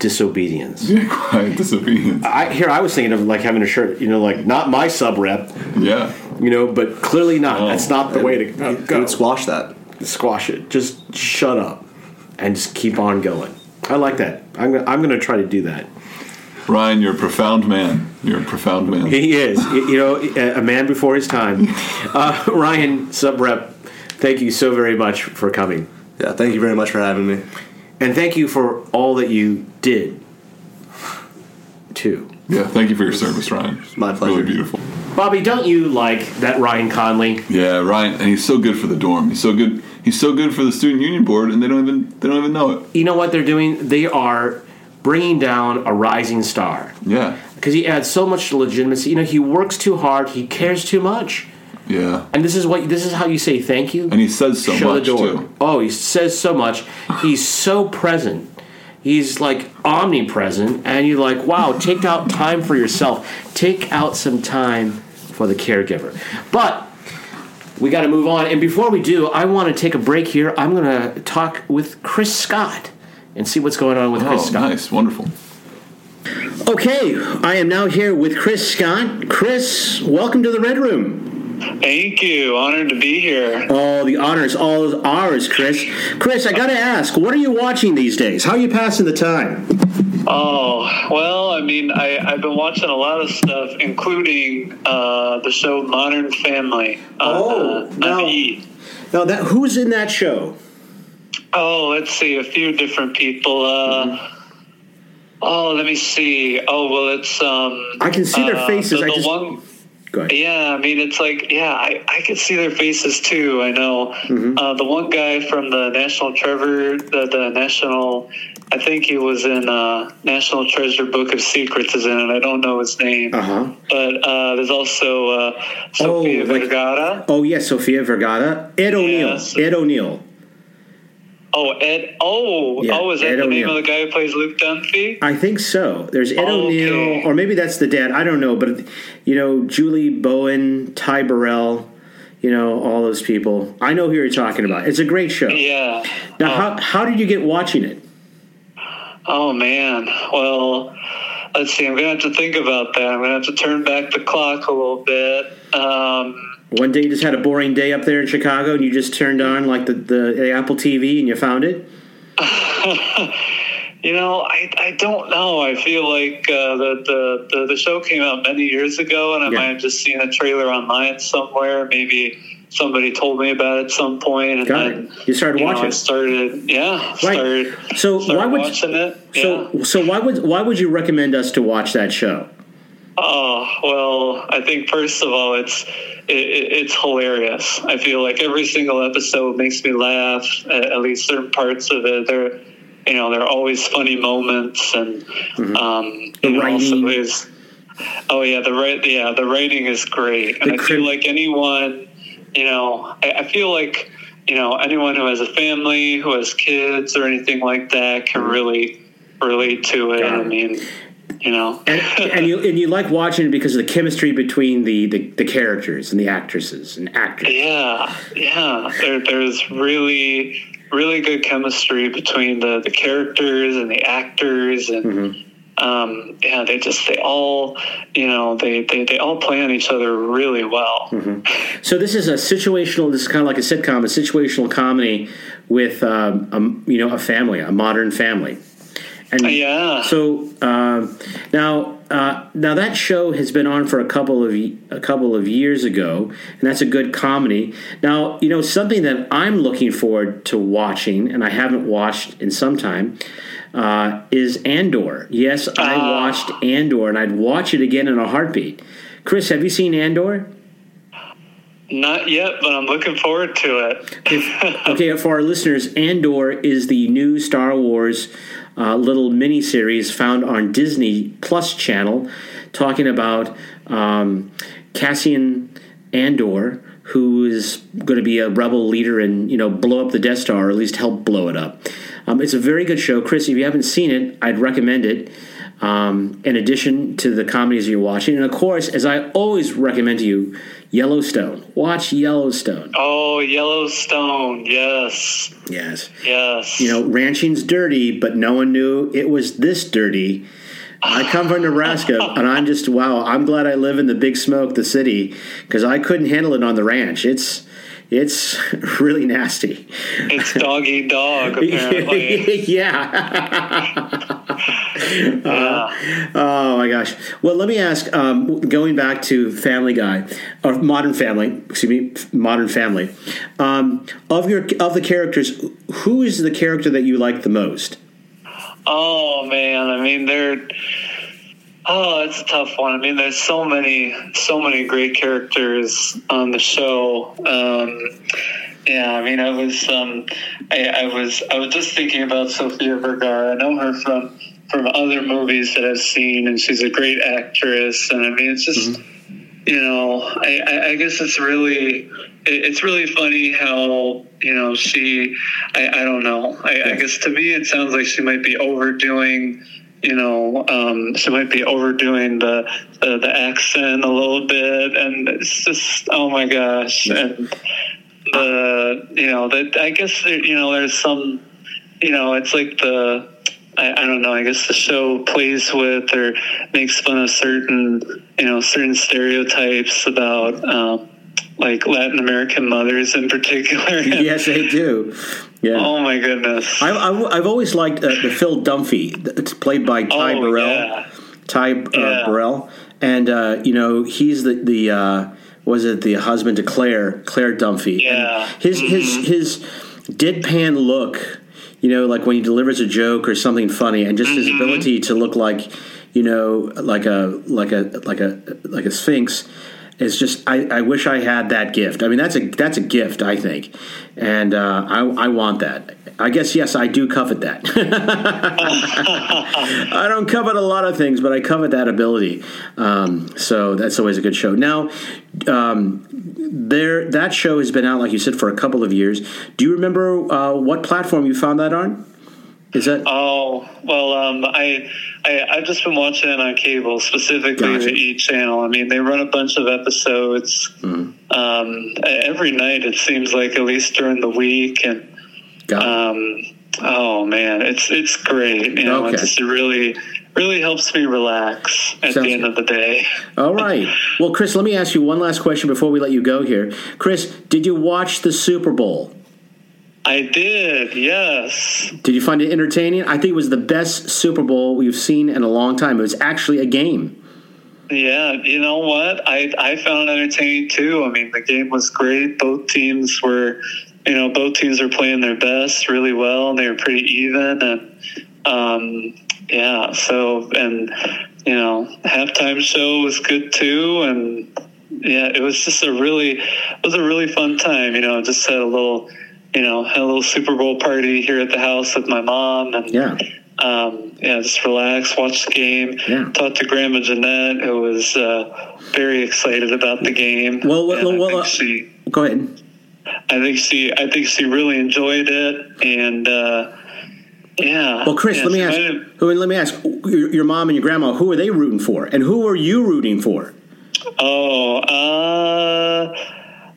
disobedience. [LAUGHS] Quiet disobedience. I here I was thinking of like having a shirt, you know, like not my sub rep, Yeah. you know, but clearly not. Oh. That's not the way to go. He would squash that. Squash it. Just shut up and just keep on going. I like that. I'm gonna, I'm going to try to do that. Ryan, you're a profound man. You're a profound man. He is, you know, a man before his time. [LAUGHS] Uh, Ryan, sub rep, thank you so very much for coming, Yeah, thank you very much for having me. and thank you for all that you did. Too. Yeah, thank you for your service, Ryan. My pleasure. Really beautiful. Bobby, don't you like that Ryan Conley? Yeah, Ryan, and he's so good for the dorm. He's so good. He's so good for the student union board, and they don't even they don't even know it. You know what they're doing? They are bringing down a rising star Yeah, because he adds so much legitimacy. You know, he works too hard. He cares too much. yeah, And this is what this is how you say thank you. and he says so Show much the door. too. Oh, he says so much. He's so present. He's like omnipresent, and you're like, wow, take out time for yourself. Take out some time for the caregiver. But we got to move on. And before we do, I want to take a break here. I'm going to talk with Chris Scott and see what's going on with Oh, Chris Scott. nice, wonderful. Okay, I am now here with Chris Scott. Chris, welcome to the Red Room. Thank you. Honored to be here. Oh, the honor is all ours, Chris. Chris, I got to ask, what are you watching these days? How are you passing the time? Oh, well, I mean, I, I've been watching a lot of stuff, including uh, the show Modern Family. On, Oh, uh, now- E! Now, that who's in that show? Oh, let's see, a few different people. Uh, Mm-hmm. Oh, let me see. Oh, well, it's. Um, I can see their uh, faces. The, I just one, go ahead. Yeah, I mean, it's like, yeah, I, I could see their faces too. I know. Mm-hmm. Uh, the one guy from the National Trevor, the, the National, I think he was in uh, National Treasure Book of Secrets is in it. I don't know his name. Uh huh. But uh, there's also uh, Sofia Oh, like- Vergara. Oh yes, Sofia Vergara, Ed O'Neill. Yes. Ed O'Neill. Oh, Ed. Oh, Yeah, oh, is that Ed the name O'Neill. of the guy who plays Luke Dunphy? I think so. There's Ed Okay. O'Neill, or maybe that's the dad. I don't know, but you know, Julie Bowen, Ty Burrell, you know, all those people. I know who you're talking about. It's a great show. Yeah. Now, how how did you get watching it? Oh man. Well, let's see. I'm gonna have to think about that. I'm gonna have to turn back the clock a little bit. Um, One day you just had a boring day up there in Chicago, and you just turned on like the, the, the Apple TV, and you found it. [LAUGHS] You know, I, I don't know. I feel like uh, the, the, the show came out many years ago, and I Yeah. might have just seen a trailer online somewhere. Maybe somebody told me about it at some point, and Got then it. You started you know, watching. I started, yeah, started, So started why would watching it. so yeah. so why would why would you recommend us to watch that show? Oh well, I think first of all, it's it, it, it's hilarious. I feel like every single episode makes me laugh. At, at least certain parts of it, they're you know they're always funny moments, and um, Mm-hmm. The you know, writing. also is- oh yeah, the right yeah the writing is great, and The I crit- feel like anyone you know I, I feel like you know anyone who has a family who has kids or anything like that can really relate to it. Mm-hmm. I mean. You know, And, and you and you like watching it because of the chemistry between the, the, the characters and the actresses and actors. Yeah, yeah. There, there's really, really good chemistry between the, the characters and the actors, and Mm-hmm. um, yeah, they just they all, you know, they, they, they all play on each other really well. Mm-hmm. So this is a situational. This is kind of like a sitcom, a situational comedy with um, a, you know a family, a modern family. And Yeah. So um, now, uh, now that show has been on for a couple of a couple of years ago, and that's a good comedy. Now you know something that I'm looking forward to watching, and I haven't watched in some time. Uh, is Andor? Yes, I Ah. watched Andor, and I'd watch it again in a heartbeat. Chris, have you seen Andor? Not yet, but I'm looking forward to it. If, [LAUGHS] okay, for our listeners, Andor is the new Star Wars uh, little mini series found on Disney Plus channel, talking about um, Cassian Andor, who is going to be a rebel leader and you know blow up the Death Star, or at least help blow it up. Um, it's a very good show, Chris. If you haven't seen it, I'd recommend it. Um, in addition to the comedies you're watching, and of course, as I always recommend to you, Yellowstone. Watch Yellowstone. Oh, Yellowstone. Yes. Yes. Yes. you know, ranching's dirty, but no one knew it was this dirty. I come from Nebraska, [LAUGHS] and I'm just wow. I'm glad I live in the big smoke, the city, because I couldn't handle it on the ranch. It's it's [LAUGHS] really nasty. it's dog eat dog, [LAUGHS] apparently. yeah. Yeah. [LAUGHS] Oh my gosh. Well, let me ask. Um, going back to Family Guy or Modern Family, excuse me, Modern Family. Um, of your of the characters, who is the character that you like the most? Oh man, I mean they're oh, it's a tough one. I mean, there's so many, so many great characters on the show. Um, yeah, I mean, I was, um, I, I was, I was just thinking about Sofia Vergara. I know her from from other movies that I've seen, and she's a great actress. And I mean, it's just, you know, I, I, guess it's really, it, it's really funny how you know she, I, I don't know. I, I guess to me, it sounds like she might be overdoing you know, um, she might be overdoing the, the the accent a little bit, and it's just oh my gosh, and the you know that I guess there, you know there's some you know it's like the I, I don't know I guess the show plays with or makes fun of certain you know certain stereotypes about um, like Latin American mothers in particular. [LAUGHS] yes, they do. Yeah. Oh my goodness. I, I, have always liked uh, the Phil Dunphy. It's played by Ty oh, Burrell. Yeah. Ty uh, Yeah. Burrell, and uh, you know he's the the uh, was it the husband to Claire Claire Dunphy. Yeah. And his his his deadpan look. You know, like when he delivers a joke or something funny, and just his mm-hmm. ability to look like, you know, like a like a like a like a sphinx is just I, I wish I had that gift. I mean that's a that's a gift I think, and uh, I I want that. I guess yes I do covet that. [LAUGHS] I don't covet a lot of things, but I covet that ability. Um, so that's always a good show. Now, um, there that show has been out like you said for a couple of years. Do you remember uh, what platform you found that on? Is that Oh well, um, I, I I've just been watching it on cable, specifically Gotcha. the E channel. I mean, they run a bunch of episodes Mm-hmm. um, every night. It seems like at least during the week, and um, oh man, it's it's great. You know, Okay. it just really really helps me relax at Sounds the end good. of the day. [LAUGHS] All right. Well, Chris, let me ask you one last question before we let you go here. Chris, did you watch the Super Bowl? I did, yes. Did you find it entertaining? I think it was the best Super Bowl we've seen in a long time. It was actually a game. Yeah, you know what? I I found it entertaining too. I mean, the game was great. Both teams were, you know, both teams were playing their best really well, they were pretty even. And um, yeah, so and you know, halftime show was good too, and yeah, it was just a really it was a really fun time. You know, just had a little, you know, had a little Super Bowl party here at the house with my mom, and Yeah. um, yeah, just relax, watch the game. Yeah. Talked to Grandma Jeanette, who was uh, very excited about the game. Well, well, well, uh, she, Go ahead. I think she, I think she really enjoyed it, and uh, yeah. Well, Chris, yeah, let me ask. have- let me ask. Your, your mom and your grandma. Who are they rooting for? And who are you rooting for? Oh, uh,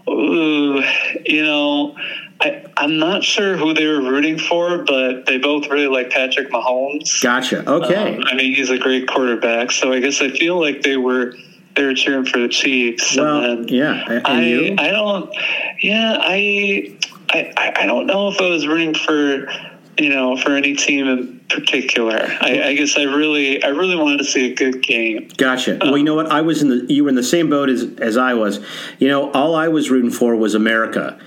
ooh, you know, I, I'm not sure who they were rooting for, but they both really like Patrick Mahomes. Gotcha. Okay. Um, I mean, he's a great quarterback, so I guess I feel like they were they were cheering for the Chiefs. well, yeah. And I you? I don't yeah I, I I don't know if I was rooting for you know for any team in particular. I, I guess I really, I really wanted to see a good game. Gotcha. Well, you know what? I was in the. You were in the same boat as as I was. You know, all I was rooting for was America.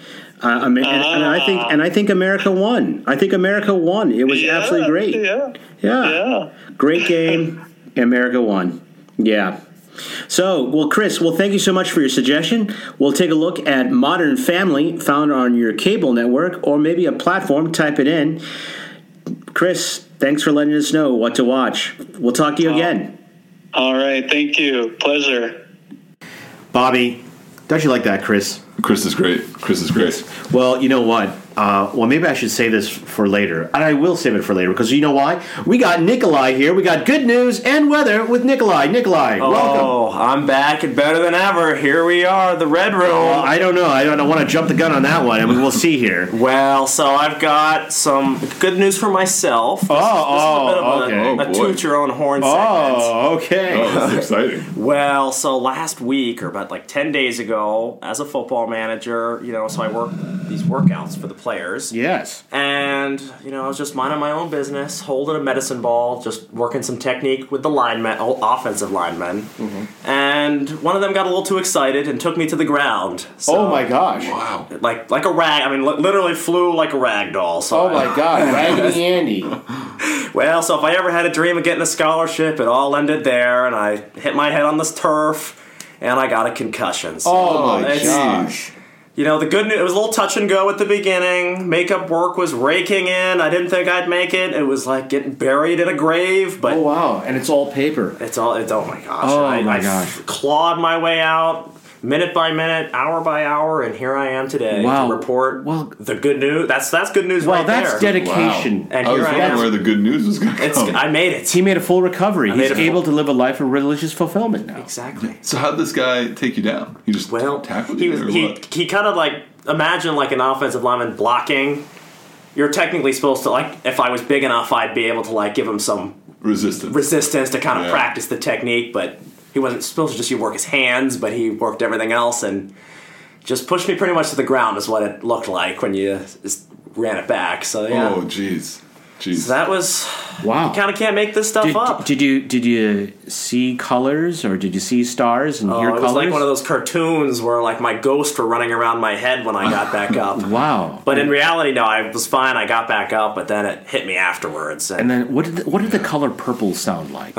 Uh, I mean, and, and I think and I think America won. I think America won. It was Yeah, absolutely great. Yeah, Yeah. yeah. Great game. America won. Yeah. So, well, Chris, well, thank you so much for your suggestion. We'll take a look at Modern Family, found on your cable network or maybe a platform. Type it in. Chris, thanks for letting us know what to watch. We'll talk to you again. All right, thank you. Pleasure. Bobby, don't you like that, Chris? Chris is great. Chris is great. Well, you know what? Uh, well, maybe I should save this for later. And I will save it for later because you know why? We got Nikolai here. We got good news and weather with Nikolai. Nikolai, welcome. Oh, I'm back and better than ever. Here we are, the Red Room. Well, I don't know. I don't want to jump the gun on that one. I mean, we'll see here. [LAUGHS] Well, so I've got some good news for myself. This, Oh, this is a bit oh, of a, okay. Oh, a toot your own horn segment. Oh, okay. Oh, that's exciting. [LAUGHS] Well, so last week or about like 10 days ago, as a football manager, you know, so I work these workouts for the players. Yes. And, you know, I was just minding my own business, holding a medicine ball, just working some technique with the linemen, oh, offensive linemen. Mm-hmm. And one of them got a little too excited and took me to the ground. So, oh my gosh. Wow. Like like a rag. I mean, literally flew like a rag doll. So Oh my God. [LAUGHS] Raggedy Andy. Well, so if I ever had a dream of getting a scholarship, it all ended there, and I hit my head on this turf, and I got a concussion. So Oh my it's- gosh. You know, the good news, it was a little touch and go at the beginning. Makeup work was raking in. I didn't think I'd make it. It was like getting buried in a grave, but Oh wow. And it's all paper. it's all, it's, oh my gosh. Oh I, my I gosh. clawed my way out. Minute by minute, hour by hour, and here I am today Wow. to report Well- the good news. That's that's good news Well, right that's there. dedication. And I was here I wondering am. where the good news was going to come. I made it. He made a full recovery. made He's a full- able to live a life of religious fulfillment now. Exactly. so how'd this guy take you down? He just Well, tackled he you was or he, what? he kind of like imagine like an offensive lineman blocking. You're technically supposed to like if I was big enough, I'd be able to like give him some Resistance. resistance to kind of Yeah. practice the technique, but he wasn't supposed to just you work his hands, but he worked everything else and just pushed me pretty much to the ground is what it looked like when you just ran it back. So yeah, Oh, jeez. Jeez. so that was Wow. kind of can't make this stuff Did, up. did you did you see colors or did you see stars and Oh, hear it was colors? like one of those cartoons where like my ghosts were running around my head when I got back up. [LAUGHS] Wow. But in reality, no, I was fine. I got back up, but then it hit me afterwards. And, And then what did the, what did the color purple sound like? [LAUGHS]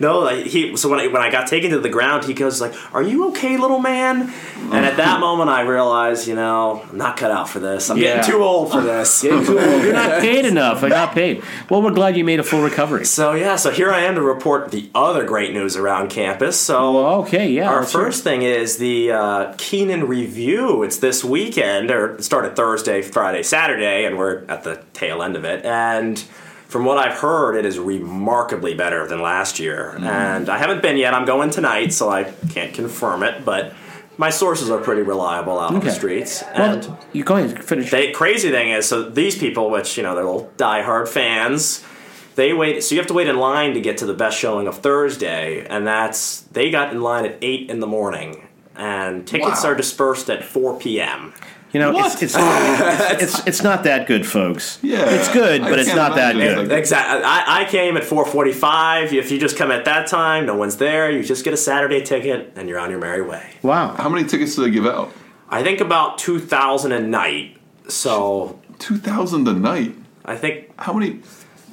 no, like, he. So when I, when I got taken to the ground, he goes like, "Are you okay, little man?" And at that moment, I realized, you know, I'm not cut out for this. I'm Yeah. getting too old for this. [LAUGHS] You're not [LAUGHS] paid enough. I got paid. Well, we're glad you made a full recovery. So yeah, so here I am to report the other great news around campus. So Well, okay, yeah. Our first thing is the uh, Keenan Revue. It's this weekend, or it started Thursday, Friday, Saturday, and we're at the tail end of it. And from what I've heard, it is remarkably better than last year. Mm-hmm. And I haven't been yet. I'm going tonight, so I can't confirm it, but my sources are pretty reliable out on the Okay. streets. And Well, you go ahead. Finish. the crazy thing is, so these people, which you know, they're little diehard fans, they wait. So you have to wait in line to get to the best showing of Thursday, and that's they got in line at eight in the morning, and tickets Wow. are dispersed at four p.m. you know, What? it's, it's [LAUGHS] it's it's not that good, folks. Yeah, it's good, but it's can't that good. Exactly. I, I came at four forty-five. If you just come at that time, no one's there. You just get a Saturday ticket, and you're on your merry way. Wow. How many tickets do they give out? I think about two thousand a night. So 2,000 a night. I think How many?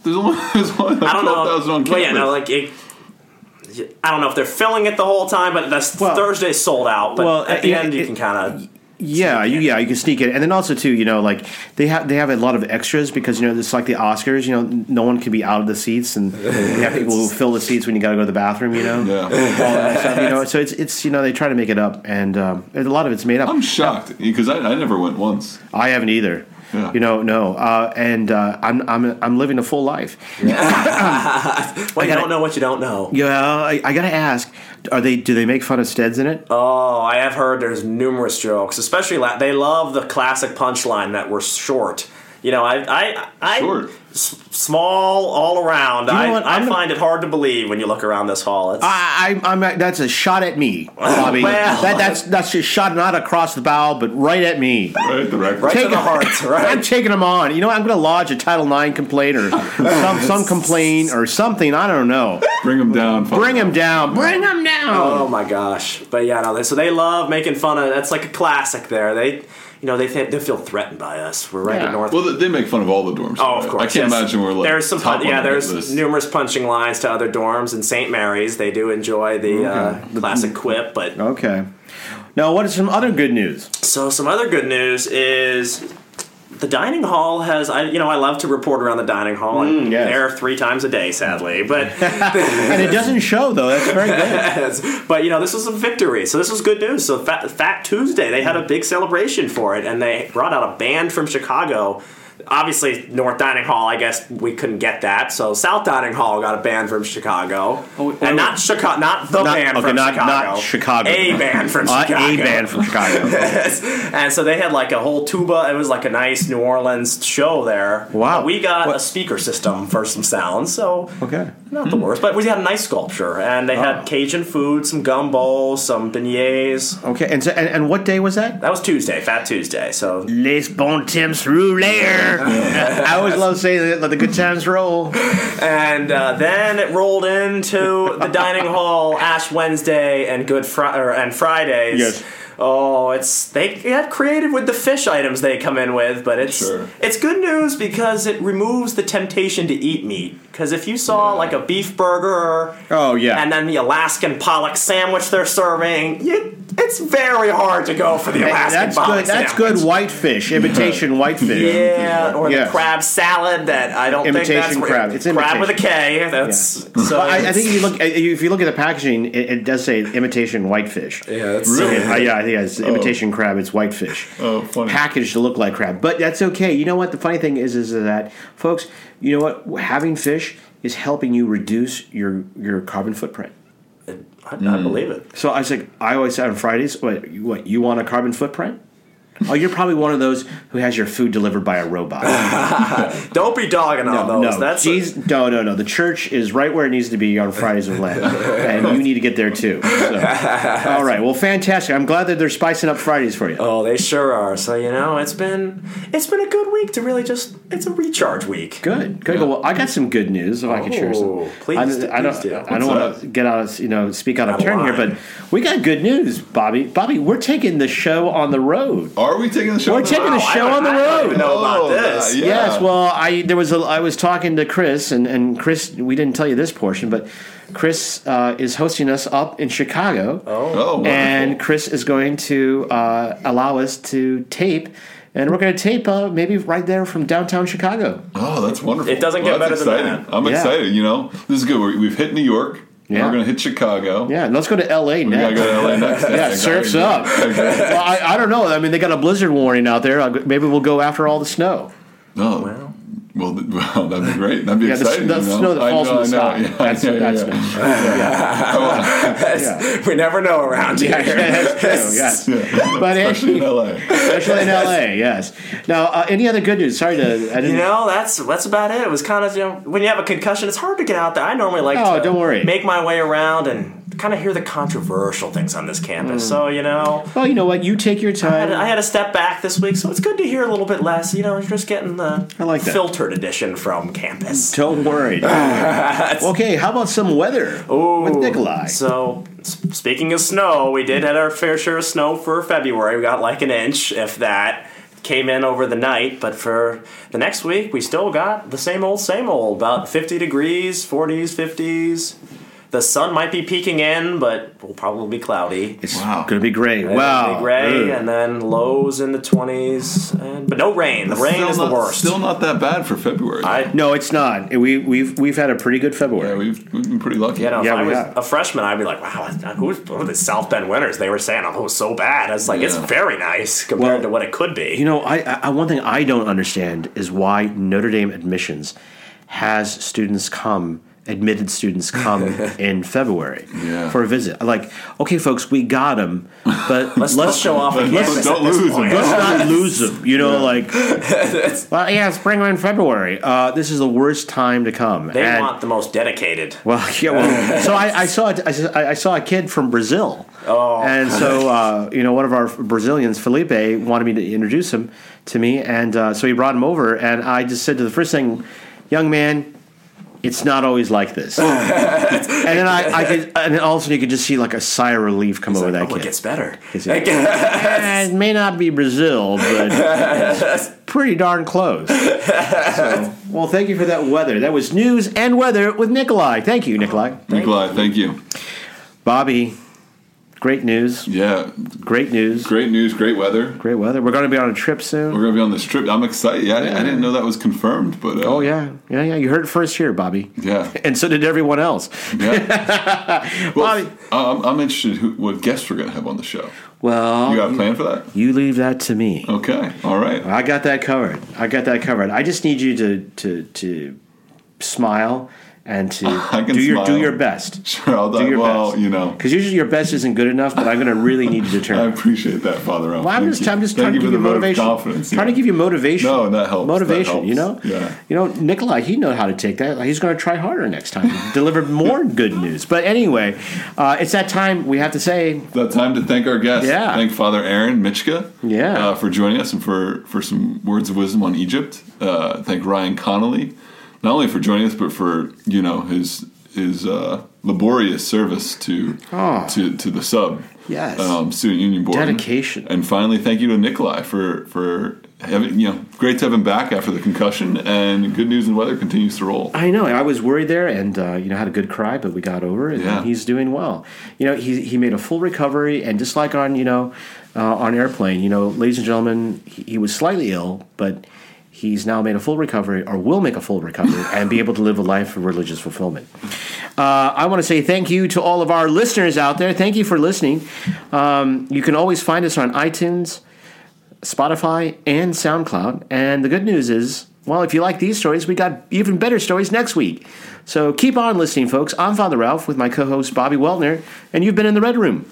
There's only, [LAUGHS] there's only like I don't 12,000 know. on Well, campus. yeah, no, like it, I don't know if they're filling it the whole time, but that's Well- Thursday's sold out. But Well, at the uh, end, you it- can kind of. Yeah, you, yeah, you can sneak it, and then also too, you know, like they have they have a lot of extras because you know it's like the Oscars. You know, no one can be out of the seats, and [LAUGHS] you have people who fill the seats when you got to go to the bathroom. You know, Yeah. all that stuff. You know, so it's it's you know they try to make it up, and um, a lot of it's made up. I'm shocked because I, I never went once. I haven't either. Yeah. You know, no, uh, and uh, I'm I'm I'm living a full life. [COUGHS] Well, you gotta- don't know what you don't know. Yeah, I, I gotta ask, are they do they make fun of Steds in it? Oh, I have heard there's numerous jokes, especially la- they love the classic punchline that we're short. You know, I, I, I, Short. s- small all around. know I, what? I I'm gonna- find it hard to believe when you look around this hall. It's, I, I, I'm that's a shot at me, Bobby. [LAUGHS] Well. that, that's that's just shot not across the bow, but right at me. Right, the record. right to the it- heart, [LAUGHS] right? I'm taking them on. You know, I'm going to lodge a Title IX complaint or some some [LAUGHS] complaint or something. I don't know. Bring them down. Bring them. down. Bring him down. Oh my gosh! But yeah, no. They, so they love making fun of. That's like a classic. There, they, you know, they think they feel threatened by us. We're right Yeah. at North. Well, they make fun of all the dorms. Oh, of course. I can't yes. imagine we're like there's some top pun- on yeah. There's list. numerous punching lines to other dorms in St. Mary's. They do enjoy the uh, classic quip, but Okay. Now, what is some other good news? So some other good news is the dining hall has I you know I love to report around the dining hall. Mm, yes. there three times a day, sadly, but [LAUGHS] [LAUGHS] And it doesn't show though. That's very good. but you know this was a victory. So this was good news. So Fat, Fat Tuesday they had a big celebration for it, and they brought out a band from Chicago. Obviously, North Dining Hall. I guess we couldn't get that, so South Dining Hall got a band from Chicago, and not Chicago, not the Not- band okay, from not- Chicago, not Chicago. a band from Uh, Chicago, a band from Chicago. [LAUGHS] and so they had like a whole tuba. It was like a nice New Orleans show there. Wow. But we got What- a speaker system for some sounds, so Okay. Not the worst. But we had a nice sculpture, and they Oh. had Cajun food, some gumbo, some beignets. Okay. And, so, and and what day was that? That was Tuesday, Fat Tuesday. So Les bon temps rouleurs. [LAUGHS] I always love saying that. Let the good times roll. and uh, then it rolled into the dining hall Ash Wednesday and Good Fri- or, and Fridays. Yes. Oh, it's they get creative with the fish items they come in with, but it's Sure. it's good news because it removes the temptation to eat meat. Because if you saw like a beef burger, Oh yeah. and then the Alaskan pollock sandwich they're serving, you, it's very hard to go for the Hey, Alaskan that's pollock good. That's sandwich. good whitefish, imitation whitefish. Yeah, or Yes. the crab salad that I don't think that's Imitation where- crab. It's crab with a K. imitation. K. That's so. I, I think if you look if you look at the packaging, it, it does say imitation whitefish. Yeah, that's Really? Uh, yeah, I think it's imitation crab. It's whitefish. Oh, funny. Packaged to look like crab, but that's okay. You know what? The funny thing is, is that folks, you know what? Having fish is helping you reduce your your carbon footprint. I, I believe it. So I was like, I always said on Fridays, what, what you want a carbon footprint? Oh, you're probably one of those who has your food delivered by a robot. [LAUGHS] Don't be dogging on No, those. no, That's Jeez, no, no, no. The church is right where it needs to be on Fridays of Lent, and you need to get there too. So. [LAUGHS] All right, well, fantastic. I'm glad that they're spicing up Fridays for you. oh, they sure are. So you know, it's been it's been a good week to really just it's a recharge week. Good, good. Well, I got some good news. If I can share Oh, some. please I, do- I don't. do. I don't want to get out. Of, you know, speak out of turn here, but we got good news, Bobby. Bobby, we're taking the show on the road. Are we taking the show? We're on the taking road? the Wow, I show don't- on the I don't road. even know about Oh, this. yeah. Yes, well, I there was a I was talking to Chris, and and Chris, we didn't tell you this portion, but Chris uh, is hosting us up in Chicago, Oh, wonderful. and Chris is going to uh, allow us to tape, and we're going to tape uh, maybe right there from downtown Chicago. Oh, that's wonderful. It doesn't Well, get that's better than that. I'm Yeah. excited. You know, this is good. We're, we've hit New York. Yeah. We're going to hit Chicago. Yeah, let's go to L.A. We got to go to LA next. [LAUGHS] Yeah, surfs up. well, I, I don't know. I mean, they got a blizzard warning out there. Maybe we'll go after all the snow. No. Well, well, th- [LAUGHS] well, that'd be great. That'd be Yeah, exciting. the you know? snow that I falls know, from the I know. sky. Yeah, that's yeah, that's yeah. [LAUGHS] [LAUGHS] Yeah. we never know around here. that's true. Yes, but Especially in it, LA. especially in L.A. Yes. Now, uh, any other good news? Sorry to. I didn't. You know, that's that's about it. It was kind of you know when you have a concussion, it's hard to get out there. I normally like Oh, to don't worry. make my way around and kind of hear the controversial things on this campus. So you know, well, you know what? You take your I had, time. I had a step back this week, so it's good to hear a little bit less. You know, you're just getting the I like that. filtered edition from campus. Don't worry. [LAUGHS] okay, how about some weather with Nikolai? So, speaking of snow, we did have our fair share of snow for February. We got like an inch, if that. Came in over the night, but for the next week, we still got the same old, same old. About 50 degrees, 40s, 50s. The sun might be peeking in, but will probably be cloudy. It's Wow. going to be gray. It'll wow. be gray, Ugh. and then lows in the 20s, but no rain. The rain is not, the worst. Still not that bad for February. I, No, it's not. We, we've we've had a pretty good February. yeah, February. we've, we've been pretty lucky. You know, Yeah, if I was have. a freshman, I'd be like, "Wow, who's who are the South Bend winners?" They were saying, "Oh, it was so bad." I was like, "It's very nice compared Well, to what it could be." You know, I, I one thing I don't understand is why Notre Dame admissions has students come admitted students come [LAUGHS] in February Yeah. for a visit. Like, okay, folks, we got them, but [LAUGHS] Let's, let's show off But [LAUGHS] a let's- don't at this lose 'em. point. let's not lose them. You know, like, well, yeah, spring in February. Uh, this is the worst time to come. They And- want the most dedicated. well, yeah. Well, so I, I saw I saw- I saw a kid from Brazil, Oh. and so uh, you know one of our Brazilians, Felipe, wanted me to introduce him to me, and uh, so he brought him over, and I just said to the first thing, young man. It's not always like this, [LAUGHS] and then I, I could, and then all of a sudden you could just see like a sigh of relief come over that oh, it gets better. Is it- [LAUGHS] Eh, it may not be Brazil, but it's [LAUGHS] pretty darn close. So, well, thank you for that weather. That was news and weather with Nikolai. Thank you, Nikolai. Nikolai, thank you. Bobby, great news. Yeah, Great news. great news, great weather. Great weather. We're going to be on a trip soon. We're gonna be on this trip. I'm excited. Yeah, I, didn't- I didn't know that was confirmed, but uh, Oh yeah, yeah, yeah. You heard it first here, Bobby, yeah, [LAUGHS] and so did everyone else. yeah. [LAUGHS] well, Bobby. I'm, I'm interested who, what guests we're gonna have on the show. Well, You got a plan for that? you leave that to me. Okay, all right. I got that covered. I got that covered. I just need you to to to smile and to [LAUGHS] do your do your best. [LAUGHS] Sure, I'll Do your well, best. you know, Because usually your best isn't good enough, but I'm going to really need to turn. [LAUGHS] I appreciate that, Father Well, I'm just. I'm just trying to give you the vote of motivation. confidence. Trying to give you motivation. No, that helps. That Motivation. helps. You know. Yeah. You know, Nikolai. He knows how to take that. He's going to try harder next time. Deliver more good news. But anyway, uh, it's that time. We have to say that time to thank our guests. Yeah. Thank Father Aaron Michka Yeah. uh, for joining us and for, for some words of wisdom on Egypt. Uh, thank Ryan Connolly, not only for joining us, but for you know his his uh, laborious service to Oh. to, to the sub Yes. um, student union board Dedication. And finally, thank you to Nikolai for for having you know great to have him back after the concussion. And good news and weather continues to roll. I know. I was worried there, and uh, you know had a good cry, but we got over it. Yeah. And he's doing well. You know, he he made a full recovery, and just like on you know uh, on airplane, you know, ladies and gentlemen, he, he was slightly ill, but he's now made a full recovery, or will make a full recovery, [LAUGHS] and be able to live a life of religious fulfillment. Uh, I want to say thank you to all of our listeners out there. Thank you for listening. Um, you can always find us on iTunes. Spotify, and SoundCloud. And the good news is, well, if you like these stories, we got even better stories next week. So keep on listening, folks. I'm Father Ralph with my co host, Bobby Weltner, and you've been in the Red Room.